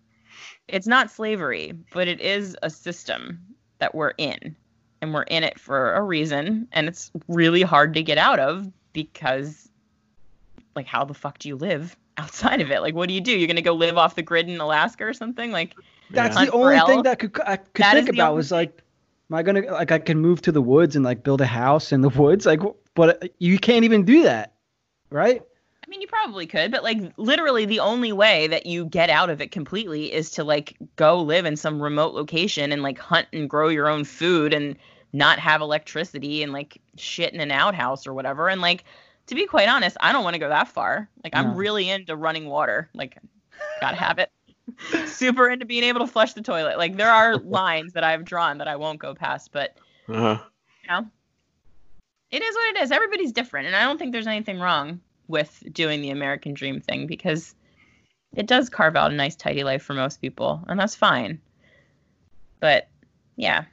it's not slavery, but it is a system that we're in. And we're in it for a reason, and it's really hard to get out of because like how the fuck do you live outside of it? Like what do you do? You're going to go live off the grid in Alaska or something? Like That's the only thing that could I could That is think about was like, am I gonna like I can move to the woods and like build a house in the woods? Like, but uh, you can't even do that, right? I mean, you probably could, but like literally the only way that you get out of it completely is to like go live in some remote location and like hunt and grow your own food and not have electricity and like shit in an outhouse or whatever. And like to be quite honest, I don't want to go that far. Like I'm really into running water. Like gotta have it. Super into being able to flush the toilet. Like there are lines that I've drawn that I won't go past, but Uh-huh. you know, it is what it is. Everybody's different, and I don't think there's anything wrong with doing the American dream thing because it does carve out a nice, tidy life for most people, and that's fine. But yeah,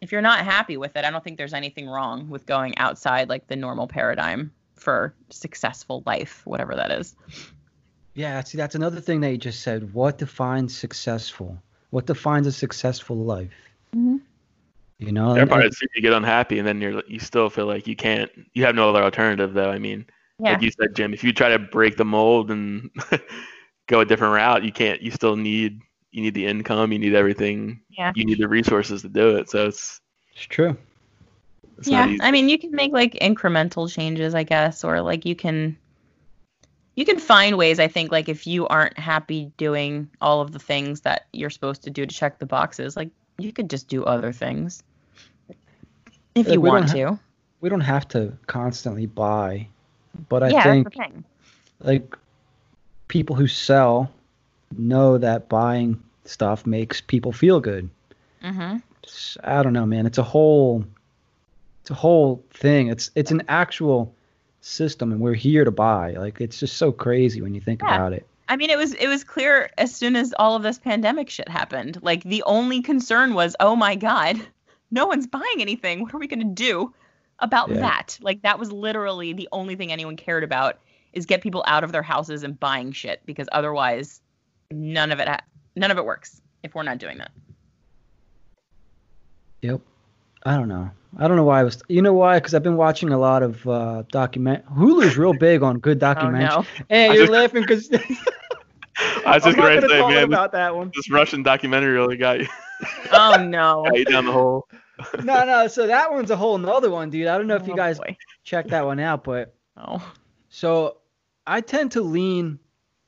if you're not happy with it, I don't think there's anything wrong with going outside like the normal paradigm for successful life, whatever that is. Yeah, see, that's another thing that you just said. What defines successful? What defines a successful life? Mhm. You know, There are and- parts you get unhappy, and then you're you still feel like you can't. You have no other alternative, though. I mean, Yeah. like you said, Jim, if you try to break the mold and go a different route, you can't. You still need you need the income, you need everything, Yeah. you need the resources to do it. So it's it's true. it's yeah i mean you can make like incremental changes i guess or like you can you can find ways i think like if you aren't happy doing all of the things that you're supposed to do to check the boxes like you could just do other things if you we want ha- to We don't have to constantly buy, but I yeah think that's the thing like people who sell know that buying stuff makes people feel good. hmm I don't know, man. It's a whole it's a whole thing. It's it's an actual system and we're here to buy. Like it's just so crazy when you think Yeah. about it. I mean, it was it was clear as soon as all of this pandemic shit happened. Like the only concern was, oh my god, no one's buying anything. What are we gonna do about Yeah. that? Like that was literally the only thing anyone cared about is get people out of their houses and buying shit because otherwise, none of it ha- none of it works if we're not doing that. Yep. I don't know. I don't know why I was. You know why? Because I've been watching a lot of uh, document. Hulu's real big on good Oh documentaries. no! Hey, I you're just- laughing because I was just I'm not going to gonna say, man, about that one. this Russian documentary really got you, Oh no! got you down the hole. no, no. So that one's a whole nother one, dude. I don't know if you Oh, guys boy. checked that one out, but Oh. so I tend to lean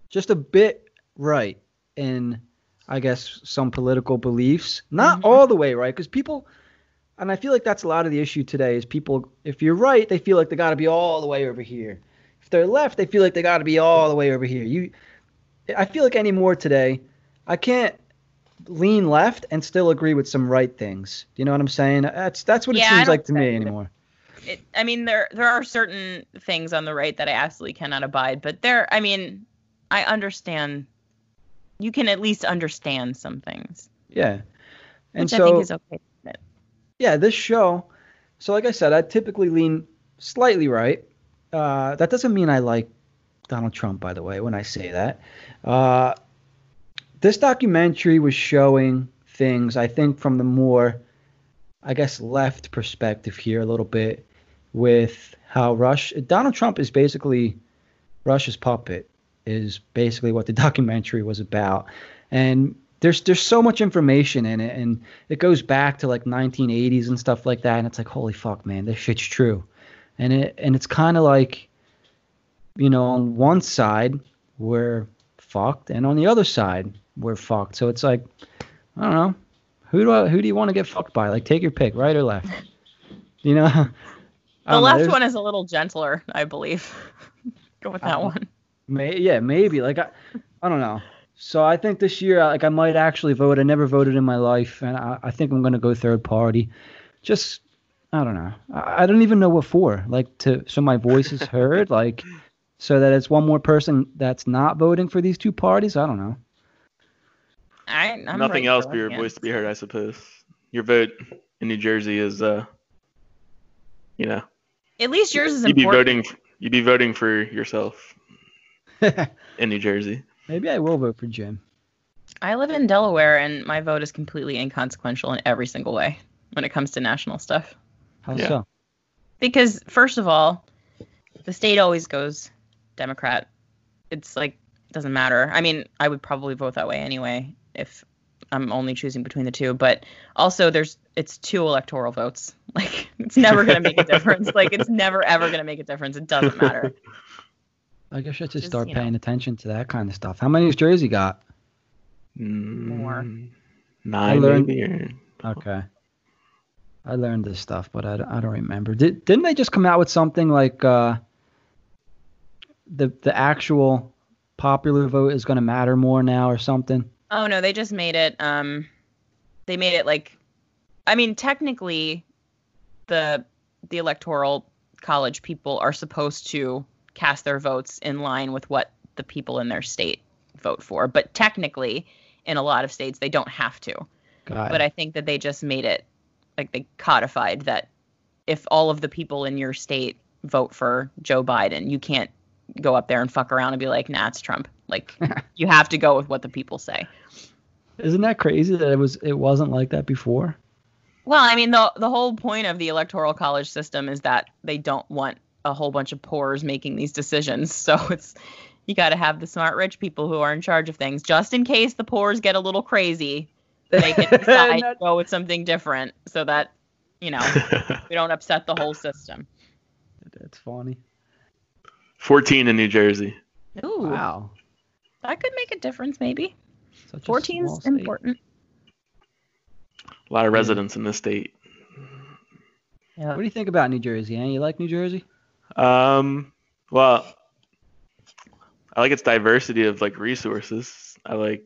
just a bit right in, I guess, some political beliefs. Not Mhm. all the way right, because people, and I feel like that's a lot of the issue today is people, if you're right, they feel like they got to be all the way over here. If they're left, they feel like they got to be all the way over here. You, I feel like anymore today, I can't lean left and still agree with some right things. You know what I'm saying? That's that's what it Yeah, I seems like to me anymore. it, I mean, there there are certain things on the right that I absolutely cannot abide, but there, I mean, I understand. You can at least understand some things, Yeah. And which so I think is okay. yeah, this show. So like I said, I typically lean slightly right. Uh, that doesn't mean I like Donald Trump, by the way, when I say that. Uh, this documentary was showing things, I think, from the more, I guess, left perspective here a little bit, with how Rush Donald Trump is basically Russia's puppet is basically what the documentary was about, and there's there's so much information in it, and it goes back to like 1980s and stuff like that, and it's like holy fuck, man, this shit's true, and it and it's kind of like, you know, on one side we're fucked, and on the other side we're fucked. So it's like, I don't know, who do I, who do you want to get fucked by? Like take your pick, right or left. You know. The don't know, one is a little gentler, I believe. Go with that Uh, one. May, yeah, maybe. Like I, I don't know. So I think this year, like I might actually vote. I never voted in my life, and I, I think I'm gonna go third party. Just, I don't know. I, I don't even know what for. Like to, so my voice is heard. like, so that it's one more person that's not voting for these two parties. I don't know. I, I'm Nothing right else for for your it, voice to be heard, I suppose. Your vote in New Jersey is, uh, you know, At least yours is you'd be voting. You'd be voting for yourself in New Jersey. maybe I will vote for Jim. I live in Delaware, and my vote is completely inconsequential in every single way when it comes to national stuff. How Yeah. so? Because first of all, the state always goes Democrat. It's like it doesn't matter. I mean, I would probably vote that way anyway if I'm only choosing between the two. But also, there's it's two electoral votes. Like it's never gonna make a difference. Like it's never ever gonna make a difference. It doesn't matter. I guess I should Just, start you know. paying attention to that kind of stuff. How many has Jersey got? More. Mm, Nine, learned- maybe. Or, Okay. I learned this stuff, but I, don't- I don't remember. Did, didn't they just come out with something like uh, the the actual popular vote is going to matter more now or something? Oh no, they just made it. Um, they made it like, I mean, technically, the the electoral college people are supposed to cast their votes in line with what the people in their state vote for, but technically, in a lot of states, they don't have to. God. But I think that they just made it like they codified that if all of the people in your state vote for Joe Biden, you can't go up there and fuck around and be like, nah, it's Trump. Like you have to go with what the people say. Isn't that crazy that it was it wasn't like that before? Well, I mean, the the whole point of the electoral college system is that they don't want a whole bunch of poors making these decisions. So it's you got to have the smart rich people who are in charge of things, just in case the poors get a little crazy. They can decide to go with something different, so that you know we don't upset the whole system. That's funny. 14 in New Jersey. Ooh, Wow. That could make a difference, maybe. Such 14 is state. important. A lot of residents in this state. Yeah. What do you think about New Jersey? Eh? You like New Jersey? Um, well, I like its diversity of like resources. I like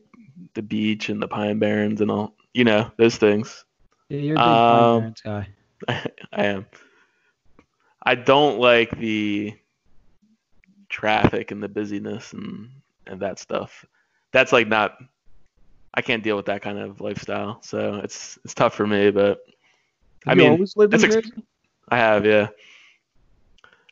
the beach and the pine barrens and all, you know, those things. Yeah, you're a big Pine Um, Barrens guy. I am. I don't like the traffic and the busyness and and that stuff. That's like not. I can't deal with that kind of lifestyle, so it's it's tough for me. But I Have you mean, always lived in ex- Jersey? I have, yeah.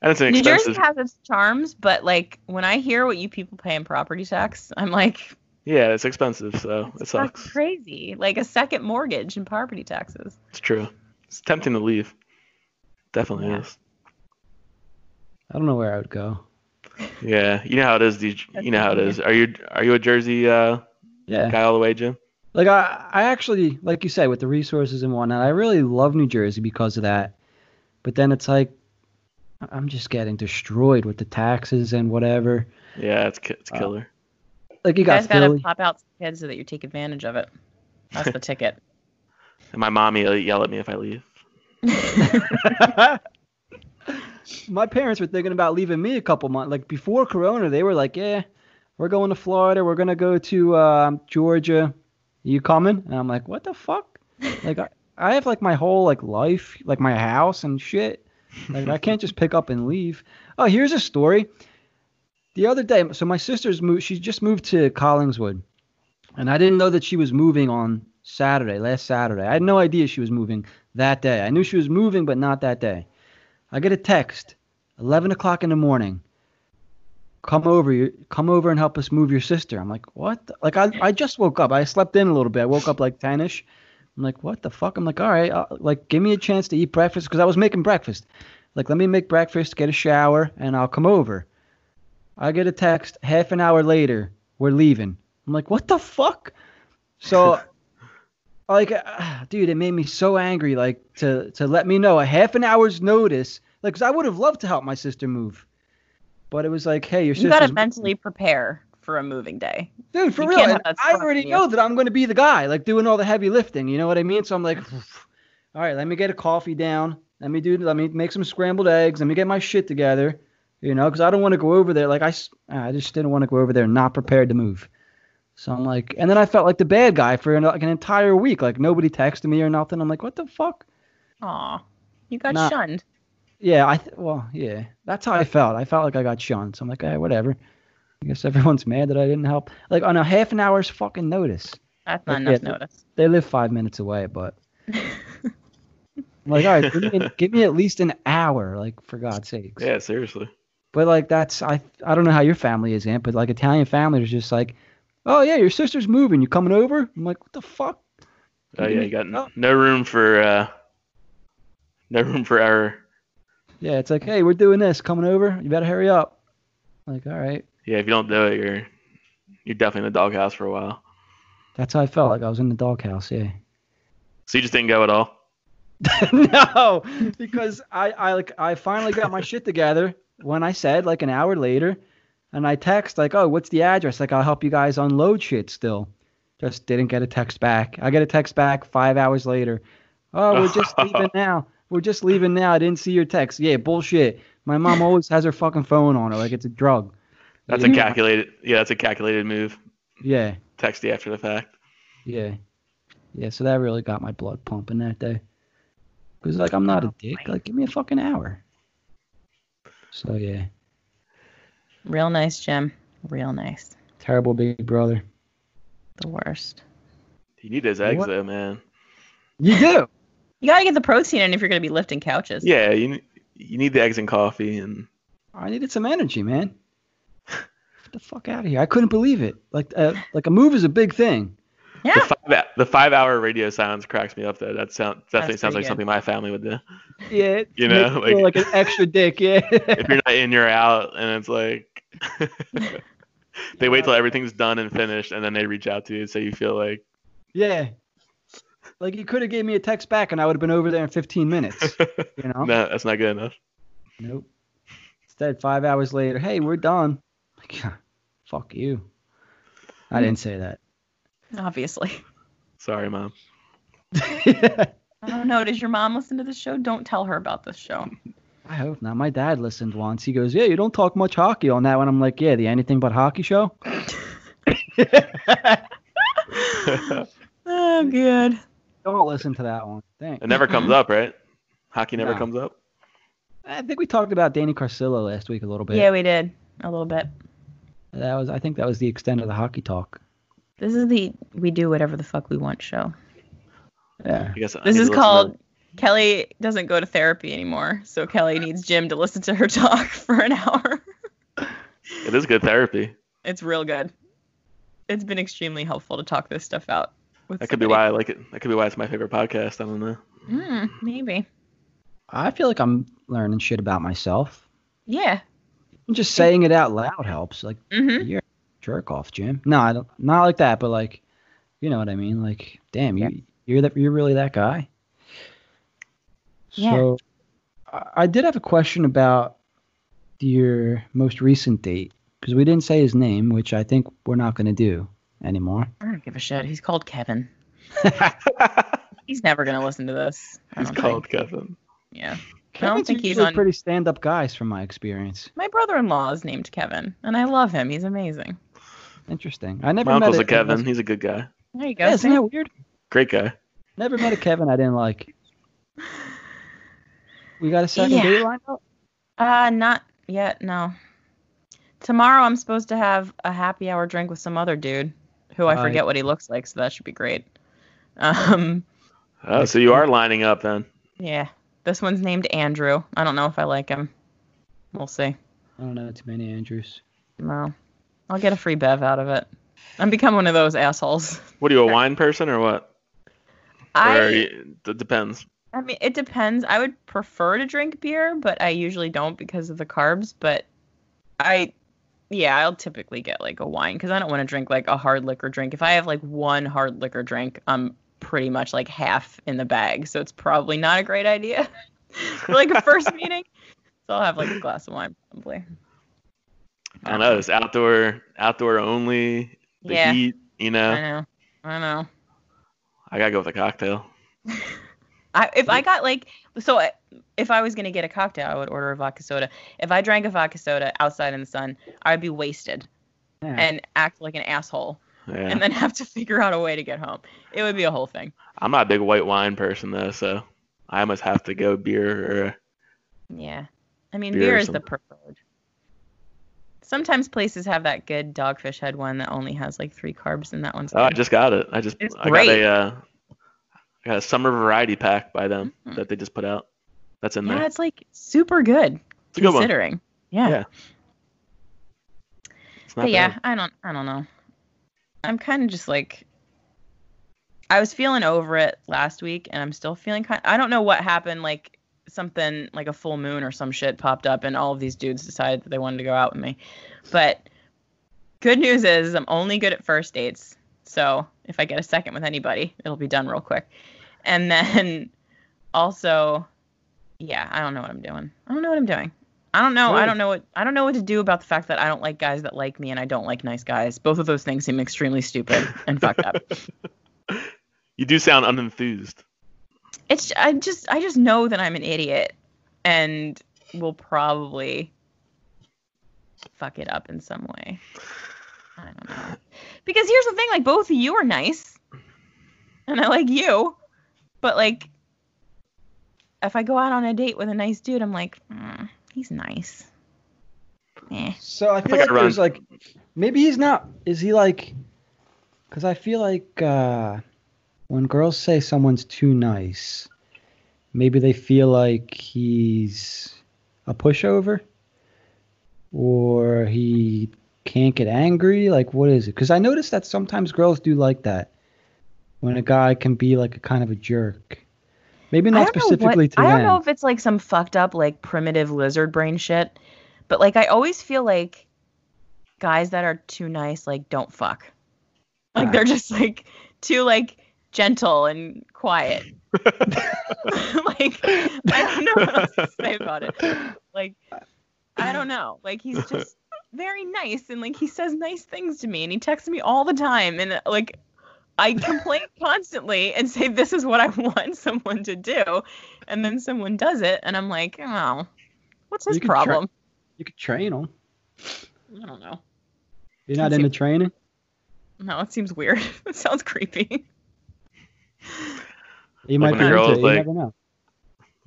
And it's an New expensive. Jersey has its charms, but like when I hear what you people pay in property tax, I'm like, yeah, it's expensive, so it It's fucking sucks. crazy. Like a second mortgage and property taxes. It's true. It's tempting to leave. Definitely Yeah. is. I don't know where I would go. Yeah, you know how it is. You, you know how it is. Are you are you a Jersey uh, Yeah. guy all the way, Jim? Like I, I actually, like you say, with the resources and whatnot, I really love New Jersey because of that. But then it's like, I'm just getting destroyed with the taxes and whatever. Yeah, it's ki- it's Uh, killer. Like you You guys got gotta pop out some kids so that you take advantage of it. That's the ticket. And my mommy will yell at me if I leave. My parents were thinking about leaving me a couple months. Like before Corona, they were like, "Yeah, we're going to Florida. We're gonna go to um, Georgia. You coming?" And I'm like, "What the fuck? Like I, I have like my whole like life, like my house and shit. Like I can't just pick up and leave." Oh, here's a story. The other day, so my sister's moved. She just moved to Collingswood, and I didn't know that she was moving on Saturday, last Saturday. I had no idea she was moving that day. I knew she was moving, but not that day. I get a text, 11 o'clock in the morning. Come over, come over and help us move your sister. I'm like, what? Like I, I just woke up. I slept in a little bit. I woke up like 10ish. I'm like, what the fuck? I'm like, all right, uh, like give me a chance to eat breakfast because I was making breakfast. Like let me make breakfast, get a shower, and I'll come over. I get a text half an hour later. We're leaving. I'm like, what the fuck? So like uh, dude it made me so angry like to to let me know a half an hour's notice. Like 'cause i would have loved to help my sister move. But it was like hey your you gotta mentally prepare for a moving day. dude for you real can't and have that i already know that i'm going to be the guy like doing all the heavy lifting you know what i mean? So i'm like all right let me get a coffee down. Let me do let me make some scrambled eggs. Let me get my shit together you know because i don't want to go over there like I, I just didn't want to go over there not prepared to move so i'm like and then i felt like the bad guy for an, like an entire week like nobody texted me or nothing i'm like what the fuck Aw, you got Nah. shunned. Yeah, I th- well, yeah, that's how I felt. I felt like I got shunned. So I'm like, hey, whatever. I guess everyone's mad that I didn't help. Like on a half an hour's fucking notice. That's not Like, enough yeah, notice. They live five minutes away, but I'm like, all right, give me, give me at least an hour, like for God's sakes. Yeah, seriously. But like that's I I don't know how your family is, Aunt, but like Italian families are just like, oh yeah, your sister's moving. You coming over? I'm like, what the fuck? Oh yeah, you got Oh. n- no room for uh, no room for error. Yeah, it's like, hey, we're doing this. Coming over? You better hurry up. Like, all right. Yeah, if you don't do it, you're you're definitely in the doghouse for a while. That's how I felt. Like I was in the doghouse. Yeah. So you just didn't go at all. no, because I, I like I finally got my shit together when I said like an hour later, and I text like, oh, what's the address? Like I'll help you guys unload shit. Still, just didn't get a text back. I get a text back five hours later. Oh, we're just leaving now. We're just leaving now. I didn't see your text. Yeah, bullshit. My mom always has her fucking phone on her like it's a drug. That's a calculated. Yeah, that's a calculated move. Yeah, Text you after the fact. yeah, yeah. So that really got my blood pumping that day. Cause like I'm not a dick. Like give me a fucking hour. So yeah. Real nice, Jim. Real nice. Terrible big brother. The worst. You need those eggs What? though, man. You do. You gotta get the protein in if you're gonna be lifting couches. Yeah, you you need the eggs and coffee and I needed some energy, man. Get the fuck out of here. I couldn't believe it. Like uh, like a move is a big thing. Yeah. the five the five hour radio silence cracks me up though. That sound definitely sounds like good. something my family would do. Yeah. You know, like- like an extra dick. Yeah. If you're not in, you're out, and it's like they wait till everything's done and finished, and then they reach out to you, so you feel like yeah. Like you could have gave me a text back and I would have been over there in 15 minutes. You know. no, that's not good enough. Nope. Instead, five hours later, hey, we're done. Like, fuck you. I hmm. didn't say that. Obviously. Sorry, mom. I don't know. Does your mom listen to this show? Don't tell her about this show. I hope not. My dad listened once. He goes, "Yeah, you don't talk much hockey on that one." I'm like, "Yeah, the anything but hockey show." Oh, good. don't listen to that one. Thanks. It never comes up, right? Hockey never No. comes up. I think we talked about Danny Carcillo last week a little bit. Yeah, we did a little bit. That was. I think that was the extent of the hockey talk. This is the we do whatever the fuck we want show. Yeah. I guess I This need is called to- Kelly doesn't go to therapy anymore, so Kelly needs Jim to listen to her talk for an hour. It is good therapy. It's real good. It's been extremely helpful to talk this stuff out. With That could be why I like it. That could be why it's my favorite podcast. I don't know. Hmm, maybe. I feel like I'm learning shit about myself. Yeah. And just saying it out loud helps. Like Mm-hmm. you're a jerk off, Jim. No, I don't. Not like that, but like, you know what I mean. Like, damn, you you're that you're really that guy. Yeah. So, I I did have a question about your most recent date. because we didn't say his name, which I think we're not going to do anymore. I don't give a shit. He's called Kevin. He's never gonna listen to this. He's called think. Kevin. Yeah. Kevin's think he's usually on- pretty stand-up guys from my experience. My brother-in-law is named Kevin, and I love him. He's amazing. Interesting. I never My met uncle's a a Kevin. He's a good guy. There you go. Yeah, isn't that weird? Great guy. Never met a Kevin I didn't like. We got a second Yeah. date lined up. Uh, not yet. No. Tomorrow I'm supposed to have a happy hour drink with some other dude, who I Right. forget what he looks like, so that should be great. Um, Oh, so you are lining up then. yeah. This one's named Andrew. I don't know if I like him. We'll see. I don't know too many Andrews. No. I'll get a free bev out of it. I'm become one of those assholes. What are you, a wine person or what? Or I you- it depends. I mean, it depends. I would prefer to drink beer, but I usually don't because of the carbs. But I, yeah, I'll typically get like a wine because I don't want to drink like a hard liquor drink. If I have like one hard liquor drink, I'm pretty much like half in the bag. So it's probably not a great idea for like a first meeting. So I'll have like a glass of wine probably. I know it's outdoor, outdoor only. The Yeah. heat, you know. I know. I know. I gotta go with a cocktail. I, if I got like so if I was gonna get a cocktail, I would order a vodka soda. If I drank a vodka soda outside in the sun, I would be wasted Yeah. and act like an asshole, Yeah. and then have to figure out a way to get home. It would be a whole thing. I'm not a big white wine person though, so I must have to go beer or Yeah, I mean Beer beer, is the preferred. Sometimes places have that good Dogfish Head one that only has like three carbs, and that one's Oh, I just got it. I just It's I great. got a uh, a summer variety pack by them Mhm. that they just put out. That's in yeah, there. Yeah, it's like super good It's a good one. considering. Yeah. Yeah. But yeah, bad. I don't I don't know. I'm kind of just like I was feeling over it last week and I'm still feeling kind I don't know what happened like something like a full moon or some shit popped up and all of these dudes decided that they wanted to go out with me. But good news is I'm only good at first dates. So, if I get a second with anybody, it'll be done real quick. And then also yeah, I don't know what I'm doing. I don't know what I'm doing. I don't know. I don't know what I don't know what to do about the fact that I don't like guys that like me and I don't like nice guys. Both of those things seem extremely stupid and fucked up. You do sound unenthused. It's I just I just know that I'm an idiot and will probably fuck it up in some way. I don't know. Because here's the thing, like both of you are nice. And I like you. But like if I go out on a date with a nice dude, I'm like, mm, he's nice. Eh. So I feel think I like there's like maybe he's not. Is he like? Because I feel like uh, when girls say someone's too nice, maybe they feel like he's a pushover, or he can't get angry. Like what is it? Because I noticed that sometimes girls do like that when a guy can be like a kind of a jerk. Maybe I not don't know specifically what, to I don't know if it's like some fucked up like primitive lizard brain shit, but like I always feel like guys that are too nice like don't fuck. Like Ah. they're just like too like gentle and quiet. like I don't know what else to say about it. Like I don't know. Like he's just very nice and like he says nice things to me and he texts me all the time and uh, like I complain constantly and say this is what I want someone to do, and then someone does it, and I'm like, oh, what's his You could try- problem? you could train him. I don't know. You're not That's into training. No, it seems weird. it sounds creepy. You Like might when be girl's into it. You like- never know.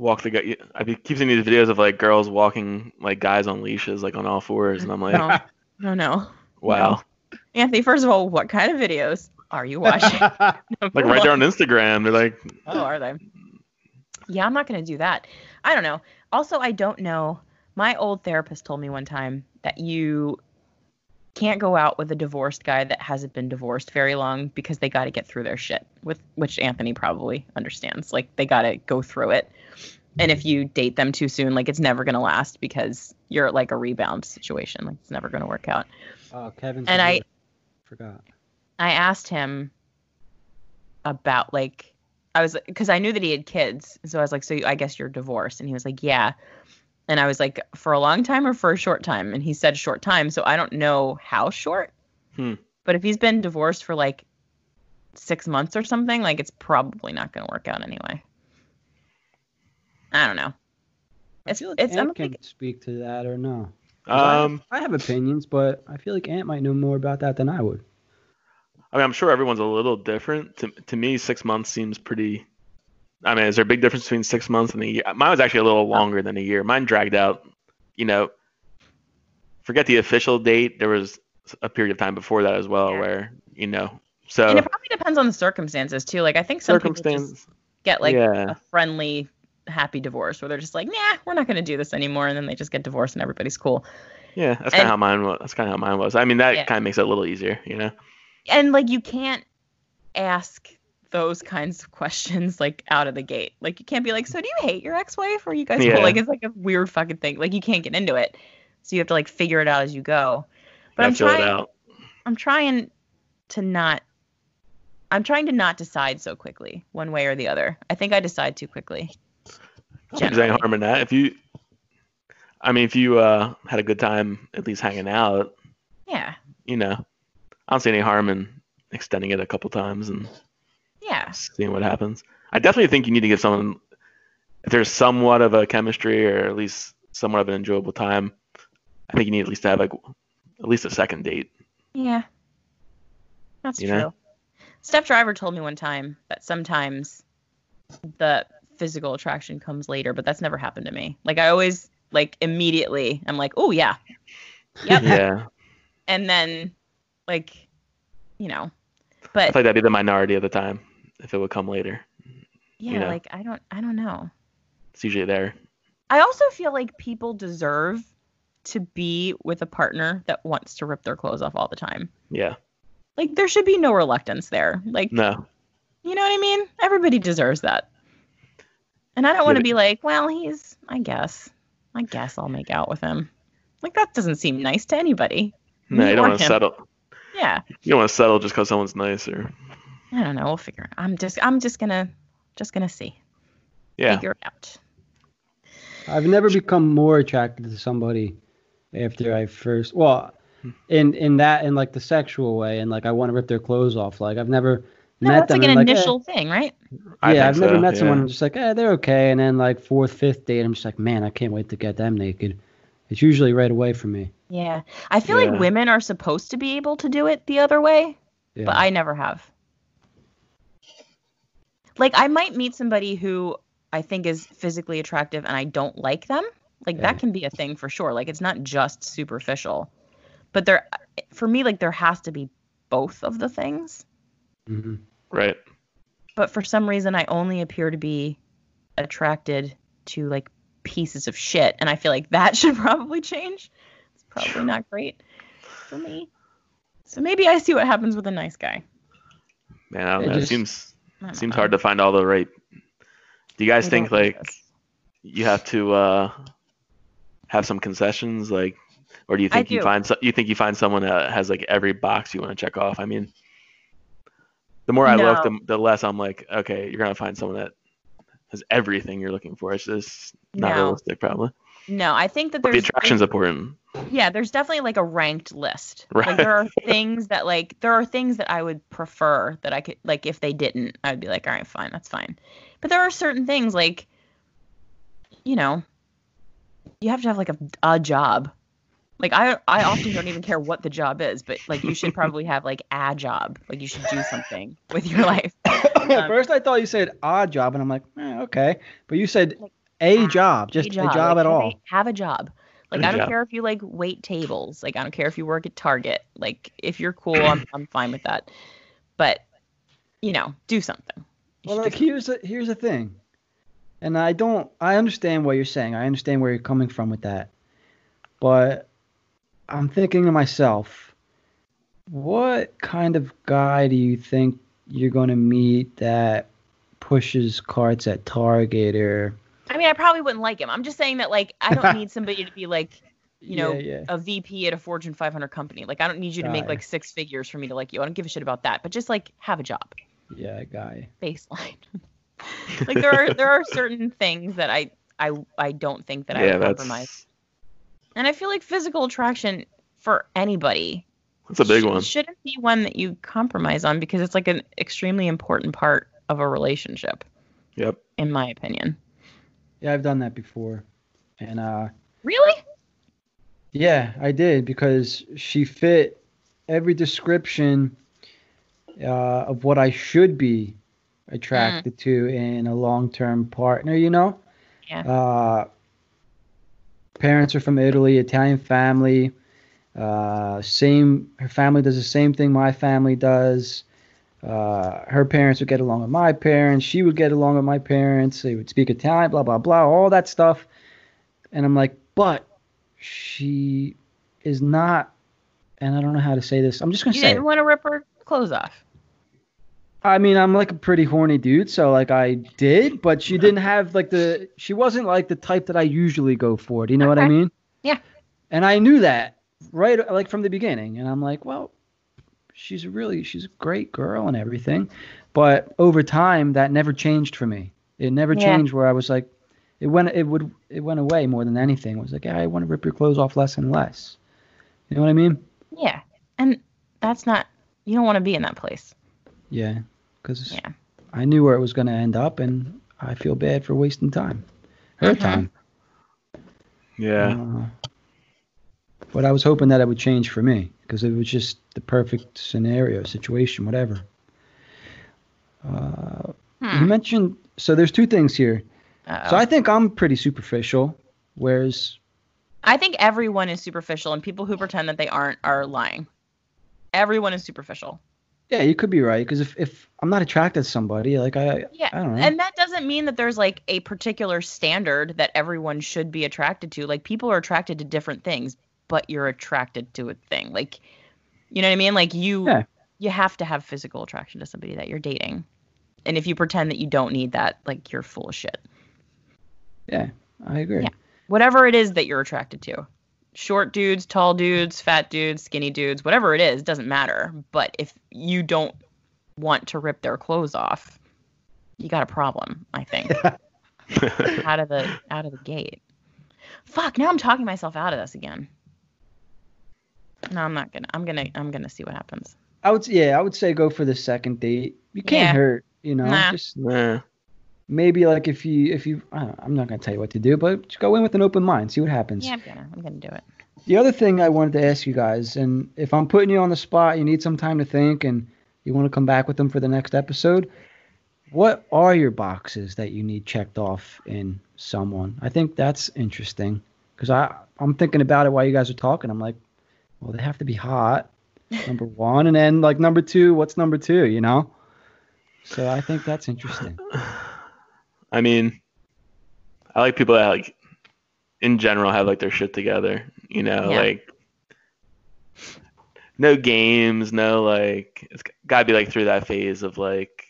Walk the guy. I be- keep seeing these videos of like girls walking like guys on leashes, like on all fours, and I'm like, No, no, no. wow. Anthony, first of all, what kind of videos are you watching? Like right there on Instagram, they're like, Oh, are they? Yeah, I'm not going to do that. I don't know. Also, I don't know. My old therapist told me one time that you can't go out with a divorced guy that hasn't been divorced very long because they got to get through their shit, with which Anthony probably understands. Like they got to go through it. And if you date them too soon, like it's never going to last because you're like a rebound situation. Like it's never going to work out. Oh, Kevin's And I- forgot. I asked him about like I was because I knew that he had kids, so I was like, "So I guess you're divorced?" And he was like, "Yeah." And I was like, for a long time or for a short time? And he said short time. So I don't know how short. Hmm. But if he's been divorced for like six months or something, like it's probably not going to work out anyway. I don't know. I It's- feel like it's- Ant don't can think- speak to that or no. 'Cause I have- Um, I have opinions, but I feel like Ant might know more about that than I would. I mean, I'm sure everyone's a little different. To, to me, six months seems pretty. I mean, is there a big difference between six months and a year? Mine was actually a little longer than a year. Mine dragged out. You know, forget the official date. There was a period of time before that as well, Yeah. where you know. so. and it probably depends on the circumstances too. Like I think some people just get like yeah. a friendly, happy divorce where they're just like, nah, we're not going to do this anymore, and then they just get divorced and everybody's cool. Yeah, that's kind of how mine was. That's kind of how mine was. I mean, that Yeah. kind of makes it a little easier, you know. And like you can't ask those kinds of questions like out of the gate. Like you can't be like, so do you hate your ex-wife or you guys Yeah. cool? Like it's like a weird fucking thing. Like you can't get into it, so you have to like figure it out as you go. But I'm trying. I'm trying to not. I'm trying to not decide so quickly, one way or the other. I think I decide too quickly. There's any harm in that. If you, I mean, if you uh, had a good time at least hanging out, Yeah, you know, I don't see any harm in extending it a couple times and yeah, seeing what happens. I definitely think you need to give someone, if there's somewhat of a chemistry or at least somewhat of an enjoyable time, I think you need at least to have like at least a second date. yeah. That's You true. know? Steph Driver told me one time that sometimes the physical attraction comes later, but that's never happened to me. Like I always like immediately I'm like, oh yeah, yep, Yeah, and then like, you know, but feel like that'd be the minority of the time if it would come later. yeah, know. like I don't, I don't know. It's usually there. I also feel like people deserve to be with a partner that wants to rip their clothes off all the time. Yeah. Like there should be no reluctance there. Like No. you know what I mean? Everybody deserves that. And I don't want to be like, well, he's I guess. I guess I'll make out with him. Like that doesn't seem nice to anybody. No, you don't want to settle. Yeah. You don't want to settle just because someone's nice or I don't know. We'll figure it. I'm just I'm just gonna just gonna see. yeah. Figure it out. I've never become more attracted to somebody after I first well in in that in like the sexual way and like I want to rip their clothes off. Like I've never No, met that's them like an I'm eh. initial thing, right? I yeah, I've never so, met someone. I'm just like, eh, they're okay. And then like fourth, fifth date, I'm just like, man, I can't wait to get them naked. It's usually right away for me. Yeah. I feel Yeah. like women are supposed to be able to do it the other way, Yeah. but I never have. Like I might meet somebody who I think is physically attractive and I don't like them. Like Yeah. that can be a thing for sure. Like it's not just superficial. But there for me like there has to be both of the things. hmm Right. But for some reason I only appear to be attracted to like pieces of shit and I feel like that should probably change. It's probably not great for me. So maybe I see what happens with a nice guy. Man, I don't It know. It seems I don't seems hard to find all the right. Do you guys We think like exist. you have to uh have some concessions like or do you I think you do. find so, you think you find someone that has like every box you want to check off? I mean, the more I look, the, the less I'm like, okay, you're gonna find someone that has everything you're looking for. It's just not No. realistic, probably. No, I think that But the attraction's important. Yeah, there's definitely like a ranked list. Right. Like there are things that like there are things that I would prefer that I could like if they didn't, I'd be like, all right, fine, that's fine. But there are certain things like you know, you have to have like a, a job. Like I I often don't even care what the job is, but like you should probably have like a job. Like you should do something with your life. At first, I thought you said odd job, and I'm like, eh, okay. But you said a job, just a job, like, at all. Have a job. Like A I don't job. care if you like wait tables. Like I don't care if you work at Target. Like if you're cool, I'm I'm fine with that. But you know, do something. You Well, like here's the here's the thing, and I don't. I understand what you're saying. I understand where you're coming from with that, but I'm thinking to myself, what kind of guy do you think you're gonna meet that pushes carts at Target or? I mean, I probably wouldn't like him. I'm just saying that like I don't need somebody to be like, you know, Yeah, yeah. a VP at a Fortune 500 company. Like I don't need you to make like six figures for me to like you. I don't give a shit about that. But just like have a job, Yeah, guy. baseline. like there are there are certain things that I I I don't think that I yeah, would that's compromise. And I feel like physical attraction for anybody that's a big sh- one. shouldn't be one that you compromise on because it's like an extremely important part of a relationship, Yep. in my opinion. Yeah, I've done that before, and uh, Really? yeah, I did because she fit every description uh, of what I should be attracted to in a long-term partner. You know. Yeah. Uh, parents are from Italy, Italian family. Uh, same, her family does the same thing my family does. Uh, her parents would get along with my parents. She would get along with my parents. They would speak Italian, blah blah blah, all that stuff. And I'm like, but she is not. And I don't know how to say this. I'm just gonna You say. didn't it. want to rip her clothes off. I mean, I'm like a pretty horny dude, so like I did, but she didn't have like the. She wasn't like the type that I usually go for. Do you know what I mean? Yeah. And I knew that right, like from the beginning, and I'm like, well, she's a really, she's a great girl and everything, but over time, that never changed for me. It never Yeah. changed where I was like, it went, it would, it went away more than anything. It was like, yeah, I want to rip your clothes off less and less. You know what I mean? Yeah. And that's not you don't want to be in that place. Yeah, because Yeah. I knew where it was going to end up, and I feel bad for wasting time, her Mhm. time. Yeah. Uh, but I was hoping that it would change for me because it was just the perfect scenario, situation, whatever. Uh, You Hmm. mentioned so there's two things here. Uh-oh. So I think I'm pretty superficial, whereas I think everyone is superficial, and people who pretend that they aren't are lying. Everyone is superficial. yeah, you could be right because if, if I'm not attracted to somebody, like I Yeah. I don't know. And that doesn't mean that there's like a particular standard that everyone should be attracted to. Like people are attracted to different things, but you're attracted to a thing. Like you know what I mean? Like you Yeah. you have to have physical attraction to somebody that you're dating. And if you pretend that you don't need that, like you're full of shit. yeah, I agree. Yeah. Whatever it is that you're attracted to. Short dudes, tall dudes, fat dudes, skinny dudes, whatever it is, doesn't matter. But if you don't want to rip their clothes off, you got a problem, I think. out of the out of the gate. Fuck, now I'm talking myself out of this again. No, I'm not gonna. I'm gonna. I'm gonna see what happens. I would yeah, I would say go for the second date. You can't Yeah. hurt, you know. Nah. Just Nah. maybe like if you if you I don't know, I'm not gonna tell you what to do, but just go in with an open mind, see what happens. Yeah, I'm gonna. I'm gonna do it. The other thing I wanted to ask you guys, and if I'm putting you on the spot, you need some time to think, and you want to come back with them for the next episode. What are your boxes that you need checked off in someone? I think that's interesting because I I'm thinking about it while you guys are talking. I'm like, well, they have to be hot, number one, and then like number two, what's number two? You know. So I think that's interesting. I mean, I like people that like, in general, have like their shit together. You know, Yeah. like no games, no like. It's gotta be like through that phase of like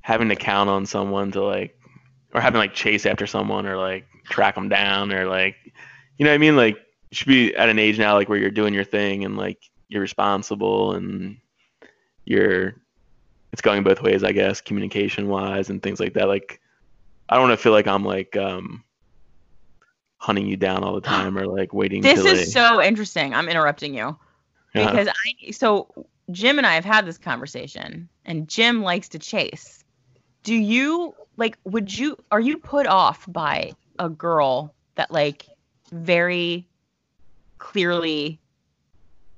having to count on someone to like, or having like chase after someone or like track them down or like, you know what I mean? Like, you should be at an age now like where you're doing your thing and like you're responsible and you're it's going both ways, I guess, communication wise and things like that. Like, I don't want to feel like I'm like um, hunting you down all the time or like waiting. This is like, so interesting. I'm interrupting you. yeah. because I so Jim and I have had this conversation, and Jim likes to chase. Do you like? Would you? Are you put off by a girl that like very clearly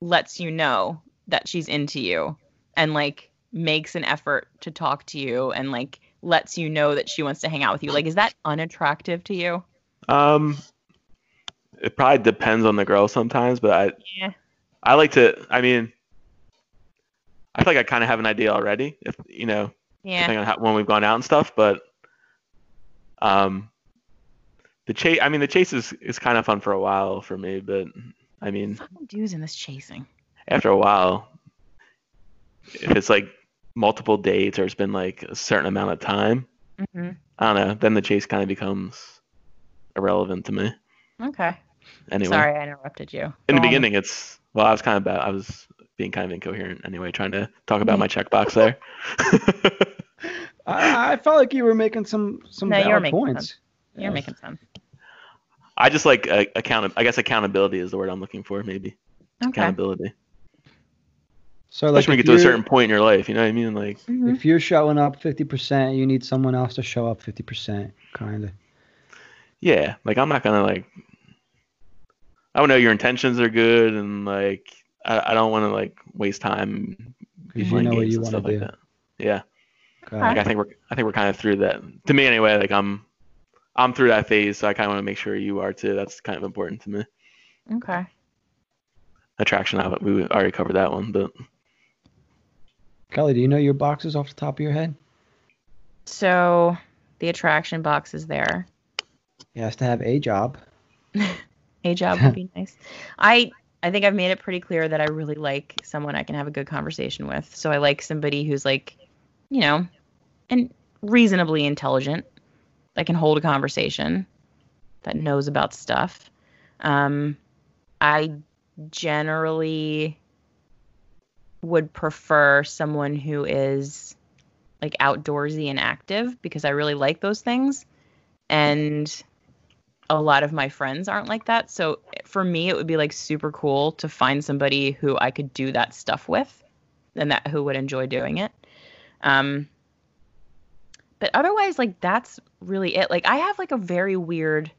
lets you know that she's into you and like makes an effort to talk to you and like lets you know that she wants to hang out with you? Like, is that unattractive to you? Um, it probably depends on the girl sometimes, but I Yeah. I like to. I mean, I feel like I kind of have an idea already. If you know, Yeah. depending on how, when we've gone out and stuff, but um, the chase. I mean, the chase is is kind of fun for a while for me, but I mean, Fucking dudes in this chasing. after a while, if it's like multiple dates or it's been like a certain amount of time, hmm I don't know. Then the chase kind of becomes irrelevant to me. Okay. Anyway, Sorry, I interrupted you. in Go the on. beginning, it's well, I was kind of bad. I was being kind of incoherent anyway, trying to talk about my checkbox there. I, I felt like you were making some some No, you're valid making points. You're making sense. I just like uh, account. I guess accountability is the word I'm looking for. Maybe Okay. accountability. So like Especially when you get to a certain point in your life. You know what I mean? Like, Mhm. If you're showing up 50%, you need someone else to show up 50%, kind of. yeah, like I'm not gonna like. I don't know your intentions are good, and like I, I don't want to like waste time Because you playing know what games you and want stuff to do. like that. Yeah. Okay. Like I think we're I think we're kind of through that. To me anyway, like I'm I'm through that phase, so I kind of want to make sure you are too. That's kind of important to me. Okay. Attraction, I- we already covered that one, but Kelly, do you know your boxes off the top of your head? So the attraction box is there. He has to have a job. A job would be nice. I I think I've made it pretty clear that I really like someone I can have a good conversation with. So I like somebody who's like, you know, and reasonably intelligent, that can hold a conversation, that knows about stuff. Um, I generally would prefer someone who is like outdoorsy and active because I really like those things. And a lot of my friends aren't like that. So for me, it would be like super cool to find somebody who I could do that stuff with and that who would enjoy doing it. Um, but otherwise, like that's really it. Like I have like a very weird,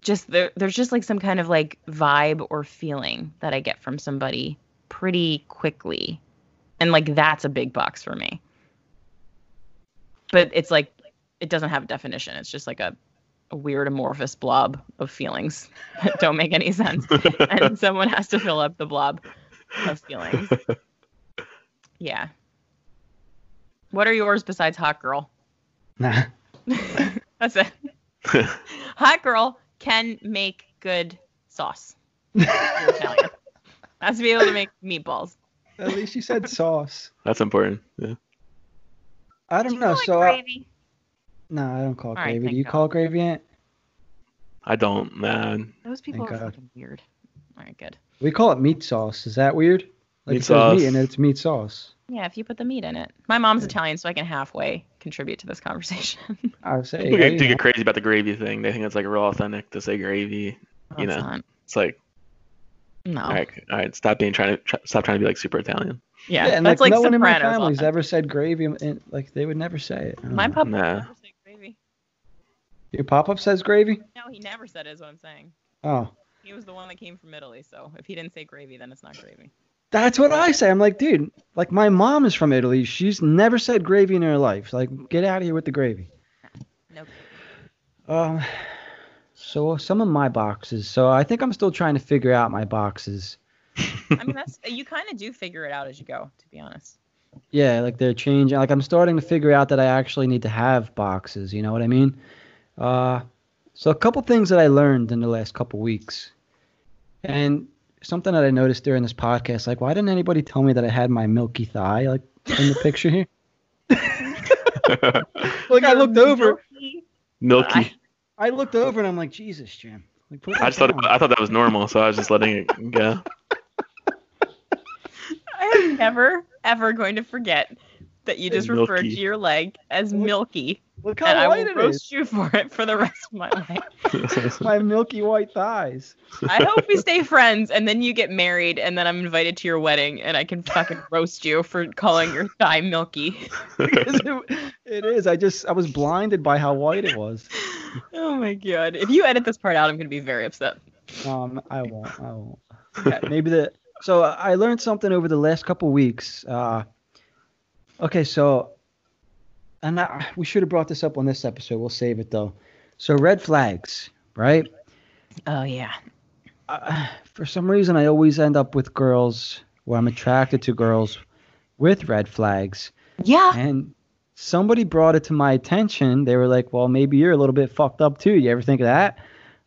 just there, there's just like some kind of like vibe or feeling that I get from somebody pretty quickly. And like that's a big box for me. But it's like it doesn't have a definition. It's just like a, a weird amorphous blob of feelings that don't make any sense. and someone has to fill up the blob of feelings. Yeah. What are yours besides hot girl? Nah. That's it. Hot girl can make good sauce. You're Italian. Has to be able to make meatballs. At least you said sauce. that's important. Yeah. I Do don't you know. like so, I, no, I don't call it All right, gravy. thank Do you God. call it gravy, Ant? I don't, man. Those people Thank are God. fucking weird. All right, good. We call it meat sauce. Is that weird? Like Meat if there's sauce. meat in it, it's meat sauce. Yeah, if you put the meat in it. My mom's Italian, so I can halfway contribute to this conversation. I would say. People get, do you get crazy about the gravy thing. They think it's like real authentic to say gravy. You know. not. It's like, No. all right, all right, stop being trying to try, stop trying to be like super Italian. Yeah, and that's like, like, no one in my Sopranos family's ever said gravy. And, like they would never say it. My uh-huh. know. papa Nah. never said gravy. Your pop-up says gravy. No, he never said it, is what I'm saying. Oh, He was the one that came from Italy, so if he didn't say gravy, then it's not gravy. That's what I say. I'm like, dude. Like my mom is from Italy. She's never said gravy in her life. Like, get out of here with the gravy. No. Um, so some of my boxes. So I think I'm still trying to figure out my boxes. I mean, that's you kind of do figure it out as you go, to be honest. Yeah, like they're changing. Like I'm starting to figure out that I actually need to have boxes. You know what I mean? Uh, so a couple things that I learned in the last couple weeks, and something that I noticed during this podcast. Like, why didn't anybody tell me that I had my milky thigh like in the picture here? Like I looked over, Milky. I- I looked over, and I'm like, Jesus, Jim. Like, I that just thought down." I thought that was normal, so I was just letting it go. I am never, ever going to forget that you just referred to your leg as Look- milky, Look and I how white will it roast is. you for it for the rest of my life. My milky white thighs. I hope we stay friends, and then you get married, and then I'm invited to your wedding, and I can fucking roast you for calling your thigh milky. It, it is. I just I was blinded by how white it was. Oh my god! If you edit this part out, I'm gonna be very upset. Um, I won't. I won't. Yeah, maybe the. So I learned something over the last couple weeks. Uh, okay, so, and I, we should have brought this up on this episode. We'll save it though. So red flags, right? Oh yeah. Uh, for some reason, I always end up with girls where I'm attracted to girls with red flags, Yeah. and somebody brought it to my attention. They were like, "Well, maybe you're a little bit fucked up too. You ever think of that?"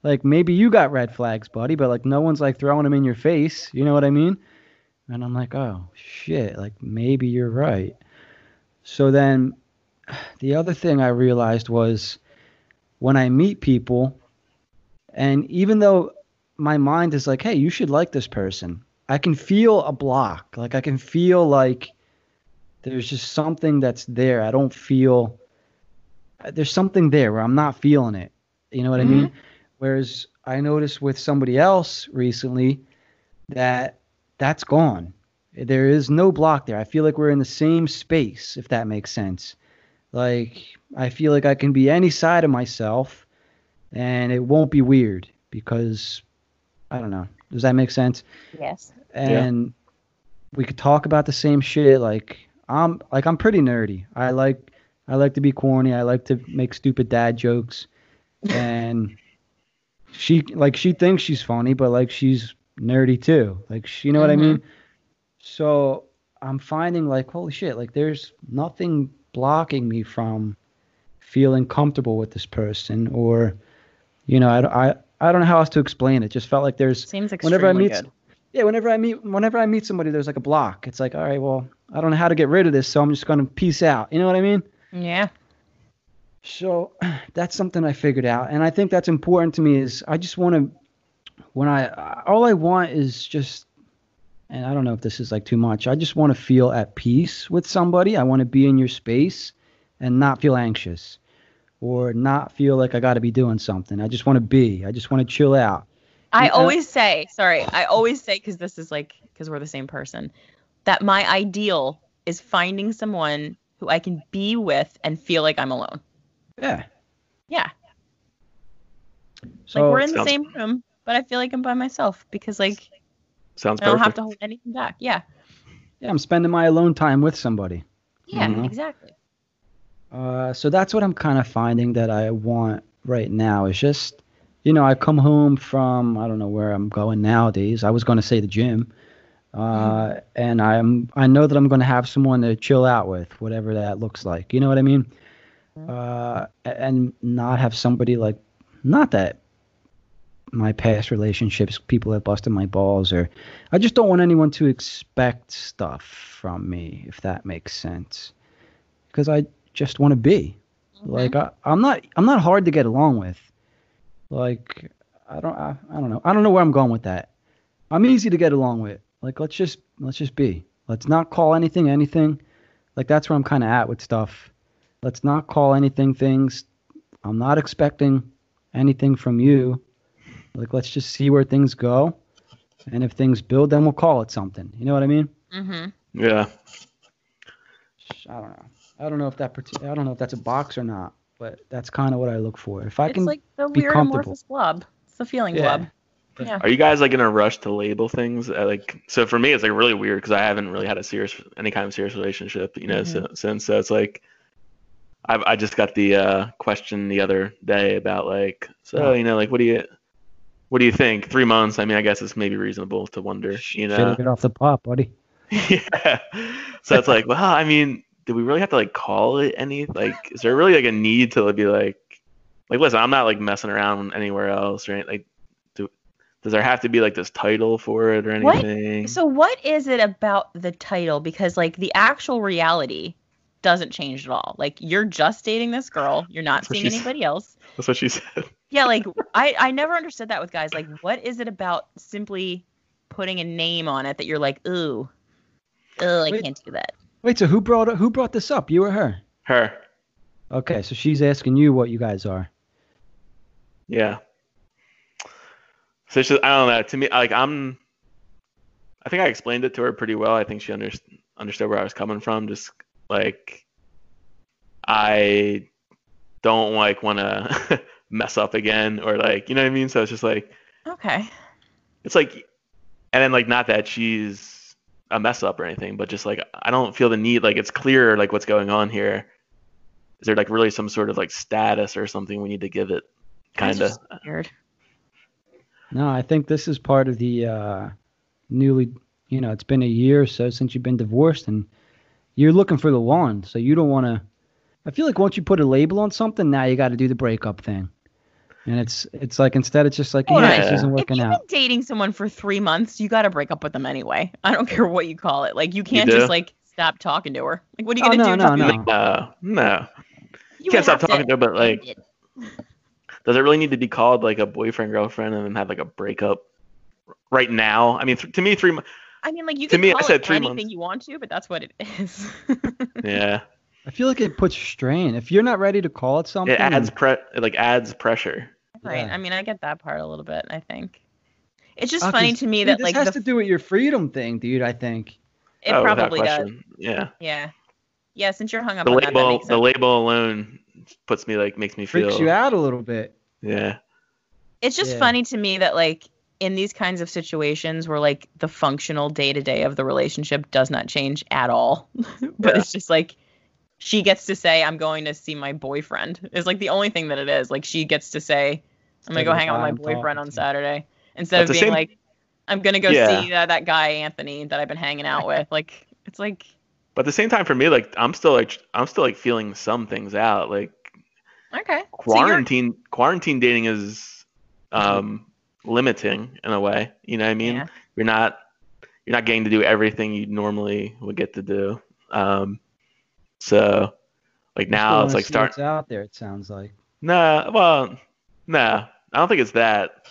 Like maybe you got red flags, buddy, but like no one's like throwing them in your face. You know what I mean? And I'm like, oh shit, like maybe you're right. So then the other thing I realized was when I meet people, and even though my mind is like, hey, you should like this person, I can feel a block. Like I can feel like there's just something that's there. I don't feel there's something there where I'm not feeling it. You know what I mean? Mm-hmm. Whereas I noticed with somebody else recently that that's gone. There is no block there. I feel like we're in the same space, if that makes sense. Like I feel like I can be any side of myself and it won't be weird because I don't know. Does that make sense? Yes. And we could talk about the same shit. Like I'm like I'm pretty nerdy. I like I like to be corny. I like to make stupid dad jokes. And she like she thinks she's funny, but like she's nerdy too. Like she, you know what I Mhm. mean? So I'm finding like holy shit, like there's nothing blocking me from feeling comfortable with this person or you know, I, I, I don't know how else to explain it. Just felt like there's Seems extremely whenever I meet good. yeah, whenever I meet whenever I meet somebody, there's like a block. It's like, all right, well, I don't know how to get rid of this, so I'm just gonna peace out. You know what I mean? Yeah. So that's something I figured out, and I think that's important to me. Is I just want to, when I all I want is just, and I don't know if this is like too much. I just want to feel at peace with somebody. I want to be in your space, and not feel anxious, or not feel like I got to be doing something. I just want to be. I just want to chill out. I Yeah. always say, sorry, I always say because this is like because we're the same person, that my ideal is finding someone who I can be with and feel like I'm alone. Yeah. Yeah. So like we're in the same room, but I feel like I'm by myself because like Sounds I don't have to hold anything back. Yeah. yeah, I'm spending my alone time with somebody. Yeah, Mhm. exactly. Uh, so that's what I'm kind of finding that I want right now is just, you know, I come home from I don't know where I'm going nowadays. I was going to say the gym, uh, and I'm I know that I'm going to have someone to chill out with, whatever that looks like. You know what I mean? Uh, and not have somebody like, not that my past relationships, people have busted my balls, or I just don't want anyone to expect stuff from me, if that makes sense, because I just want to be. Like I, I'm not I'm not hard to get along with. Like I don't I, I don't know. I don't know where I'm going with that. I'm easy to get along with. Like let's just let's just be. Let's not call anything anything. Like that's where I'm kind of at with stuff. Let's not call anything things. I'm not expecting anything from you. Like let's just see where things go. And if things build, then we'll call it something. You know what I mean? Mm-hmm. Yeah. I don't know. I don't know if that parti- I don't know if that's a box or not, but that's kind of what I look for. If I It's can like the be weird comfortable. amorphous blob. It's the feeling Yeah. blob. Yeah. Are you guys like in a rush to label things? Uh, Like, so for me, it's like really weird because I haven't really had a serious, any kind of serious relationship, you know, Mm-hmm. so, since. So it's like, I I just got the uh, question the other day about like, so Oh. you know, like, what do you, what do you think? Three months. I mean, I guess it's maybe reasonable to wonder, you Shit, know. get off the pot, buddy. yeah. So it's like, well, I mean, do we really have to like call it any? Like, is there really like a need to be like, like, listen, I'm not like messing around anywhere else, right? Like, do does there have to be like this title for it or What? anything? So what is it about the title? Because like the actual reality doesn't change at all. Like you're just dating this girl. You're not That's seeing anybody else. That's what she said. Yeah, like I I never understood that with guys. Like what is it about simply putting a name on it that you're like, ooh, ooh, I Wait. can't do that. Wait, so who brought who brought this up? You or her? Her. Okay, so she's asking you what you guys are. Yeah. So it's just, I don't know. To me, like I'm, I think I explained it to her pretty well. I think she under, understood where I was coming from. Just like, I don't like want to mess up again or like, you know what I mean? So it's just like, Okay. it's like, and then like not that she's a mess up or anything, but just like I don't feel the need. Like it's clear like what's going on here. Is there like really some sort of like status or something we need to give it? Kind of. weird. No, I think this is part of the uh, newly, you know, it's been a year or so since you've been divorced, and you're looking for the one. So you don't want to. I feel like once you put a label on something, now you got to do the breakup thing, and it's it's like instead it's just like Hold yeah, on. this isn't If you've out. been dating someone for three months, you got to break up with them anyway. I don't care what you call it. Like you can't do? just like stop talking to her. Like what are you Oh, gonna no, do? no, Just no. like, uh, No, no. you can't stop talking to her, but like, it. does it really need to be called like a boyfriend girlfriend and then have like a breakup right now? I mean, th- to me, three. mo- I mean, like you To can me, I said it three anything months. you want to, but that's what it is. Yeah, I feel like it puts strain. If you're not ready to call it something, it adds pre it like adds pressure. Right. Yeah. I mean, I get that part a little bit. I think it's just Oh, funny 'cause, to me dude, that this like has the, to do with your freedom thing, dude. I think. it oh, probably does. Yeah, Yeah. Yeah. Since you're hung up the on that, that label the sense. label alone puts me like makes me feel. Freaks you out a little bit. Yeah, It's just Yeah. funny to me that like in these kinds of situations where like the functional day to day of the relationship does not change at all, but Yeah. it's just like she gets to say I'm going to see my boyfriend is like the only thing that it is. Like she gets to say I'm gonna go hang out with my boyfriend on. Saturday instead But of being same- like I'm gonna go Yeah. see uh, that guy Anthony that I've been hanging out with. Like it's like but at the same time, for me, like I'm still like I'm still like feeling some things out. Like okay. So quarantine quarantine dating is um limiting in a way. You know what I mean? Yeah. You're not you're not getting to do everything you normally would get to do. Um, so like now it's like start. It's out there. It sounds like. Nah, well, nah. I don't think it's that.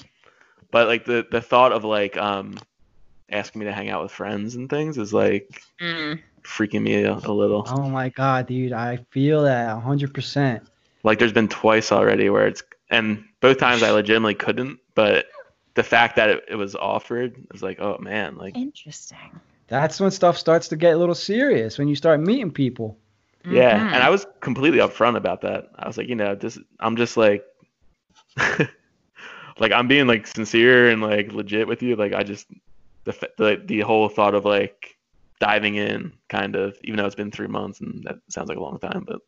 But like the the thought of like um asking me to hang out with friends and things is like Mm. freaking me a, a little. Oh my god, dude! I feel that hundred percent. Like there's been twice already where it's and both times I legitimately couldn't, but the fact that it, it was offered is like, oh man, like Interesting. That's when stuff starts to get a little serious when you start meeting people. yeah. Mhm. And I was completely upfront about that. I was like, you know, just I'm just like like I'm being like sincere and like legit with you. Like I just the the the whole thought of like diving in kind of even though it's been three months and that sounds like a long time, but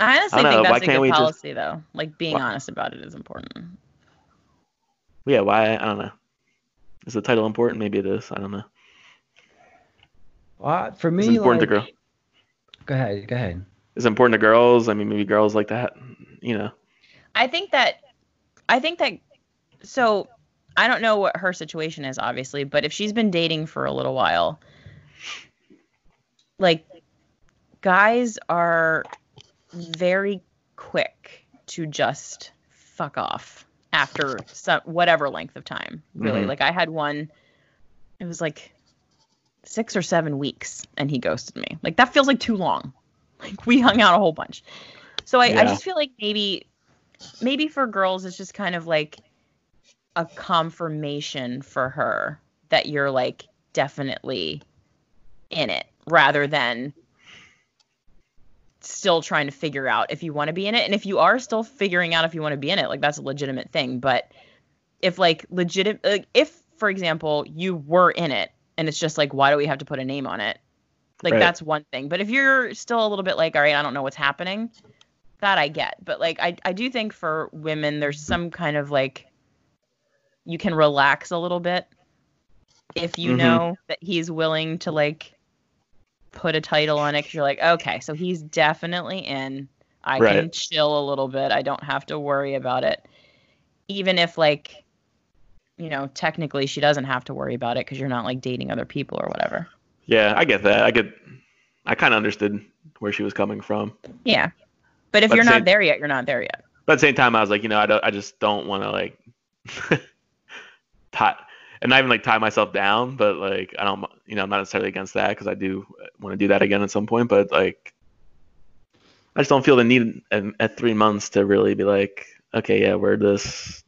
I honestly I don't think know, why that's a can't good we just- policy though. Like being Why- honest about it is important. yeah, why I don't know. Is the title important? Maybe it is. I don't know. Uh, for It's me, important like, to girl. go ahead, go ahead. It's important to girls. I mean, maybe girls like that. You know. I think that I think that so I don't know what her situation is obviously, but if she's been dating for a little while, like guys are very quick to just fuck off after some whatever length of time. Really. Mhm. Like I had one it was like 6 or 7 weeks and he ghosted me. Like that feels like too long. Like we hung out a whole bunch. So I, I just feel like maybe maybe for girls it's just kind of like a confirmation for her that you're like definitely in it rather than still trying to figure out if you want to be in it. And if you are still figuring out if you want to be in it like that's a legitimate thing. But if like legit like if for example you were in it and it's just like why do we have to put a name on it? Like Right. that's one thing. But if you're still a little bit like all right i don't know what's happening that i get. But like i, I do think for women there's some kind of like you can relax a little bit if you Mhm. know that he's willing to like put a title on it 'cause you're like okay so he's definitely in i can chill a little bit i don't have to worry about it even if like you know technically she doesn't have to worry about it because you're not like dating other people or whatever Yeah, I get that. I get. I kind of understood where she was coming from. yeah but if But you're same- not there yet you're not there yet But at the same time, I was like, you know, I don't. I just don't want to like tie, and not even like tie myself down. But like, I don't. You know, I'm not necessarily against that because I do want to do that again at some point. But like, I just don't feel the need at, at three months to really be like, okay, yeah, we're this,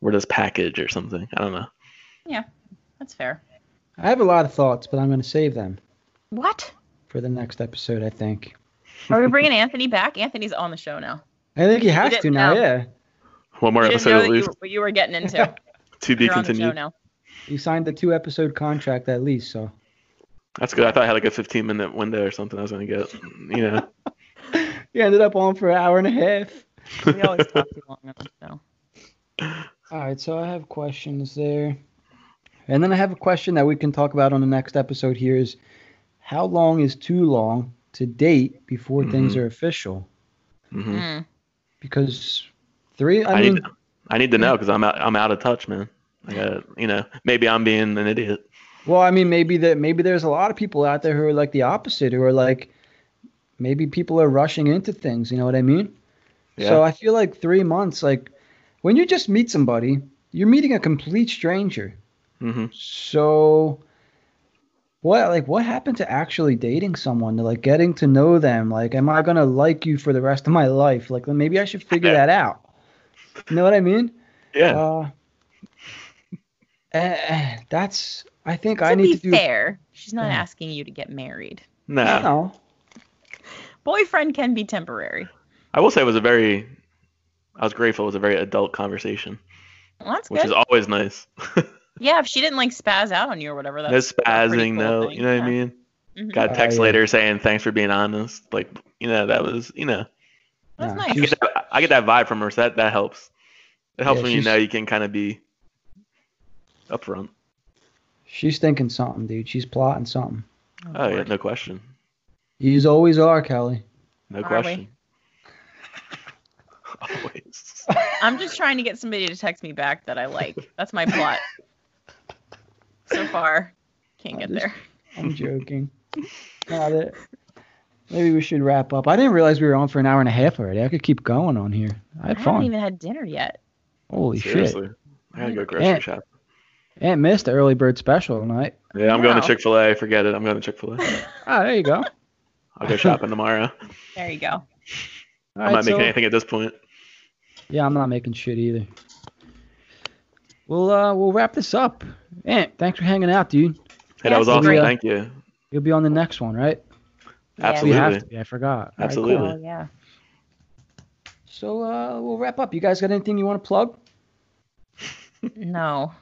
we're this package or something. I don't know. Yeah, that's fair I have a lot of thoughts, but I'm going to save them what for the next episode. I think. are we bringing anthony back anthony's on the show now I think he has to didn't now. know. Yeah, One more episode at that you, least what you were getting into to be you're on the show continued. now he signed the two episode contract at least. So That's good. I thought I had like a 15 minute window or something I was gonna get. You know. you ended up on for an hour and a half. we always talk too long on the show All right, so I have questions there. And then I have a question that we can talk about on the next episode here is how long is too long to date before things Mhm. are official? hmm Mm. Because three, I, I mean, need I need to know because I'm out I'm out of touch, man. I got you know maybe I'm being an idiot. well, I mean, maybe that maybe there's a lot of people out there who are like the opposite, who are like, maybe people are rushing into things. You know what I mean? Yeah. So I feel like three months, like when you just meet somebody, you're meeting a complete stranger. Mm-hmm. So what like what happened to actually dating someone to like getting to know them like am i gonna like you for the rest of my life like maybe i should figure that out you know what i mean Yeah. uh eh, that's i think To i need to do fair, she's not Yeah. asking you to get married. no. no Boyfriend can be temporary. I will say it was a very. I was grateful. It was a very adult conversation, Well, that's which good. is always nice. yeah, if she didn't like spaz out on you or whatever, no that's a pretty spazzing, cool no. thing, You know what I yeah. mean? Mhm. Got a text yeah. later saying thanks for being honest. Like you know that was you know That's Yeah, I nice. she was- get that, I get that vibe from her. So that that helps. It helps Yeah, when you know you can kind of be upfront. she's thinking something dude she's plotting something Oh yeah, no question. you always are kelly No Are we? question. Always. I'm just trying to get somebody to text me back that I like. That's my plot. So far, can't I get just- there. i'm joking Nah, that- maybe we should wrap up i didn't realize we were on for an hour and a half already i could keep going on here i I had haven't even had dinner yet. holy shit I gotta go grocery Yeah. shop. Ant missed the early bird special tonight. Yeah, I'm going to Chick Fil A. Forget it. I'm going to Chick Fil A. Ah, there you go. I'll go shopping tomorrow. There you go. I'm right, not making so- anything at this point. Yeah, I'm not making shit either. We'll uh we'll wrap this up. Ant, thanks for hanging out, dude. Hey, that was Yes, awesome. Thank you. You'll be on the next one, right? Yeah, Absolutely. Have to be. I forgot. All right, cool. Absolutely. Oh, yeah. So uh we'll wrap up. You guys got anything you want to plug? No.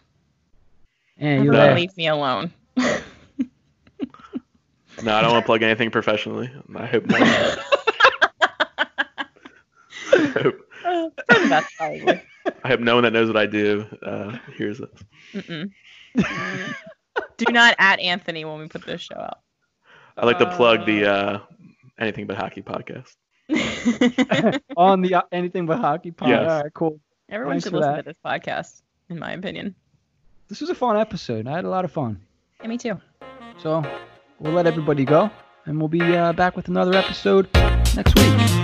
And you No. Leave me alone. No, I don't want to plug anything professionally. I hope not. I hope, For the best, probably. I hope no one that knows what I do uh, hears this. Do not at Anthony when we put this show out. I'd like to plug the uh, Anything But Hockey podcast. on the uh, anything but hockey podcast. Yes. All right, cool. Everyone Thanks should listen that. to this podcast, in my opinion. This was a fun episode. I had a lot of fun. Yeah, me too. So we'll let everybody go, and we'll be uh, back with another episode next week.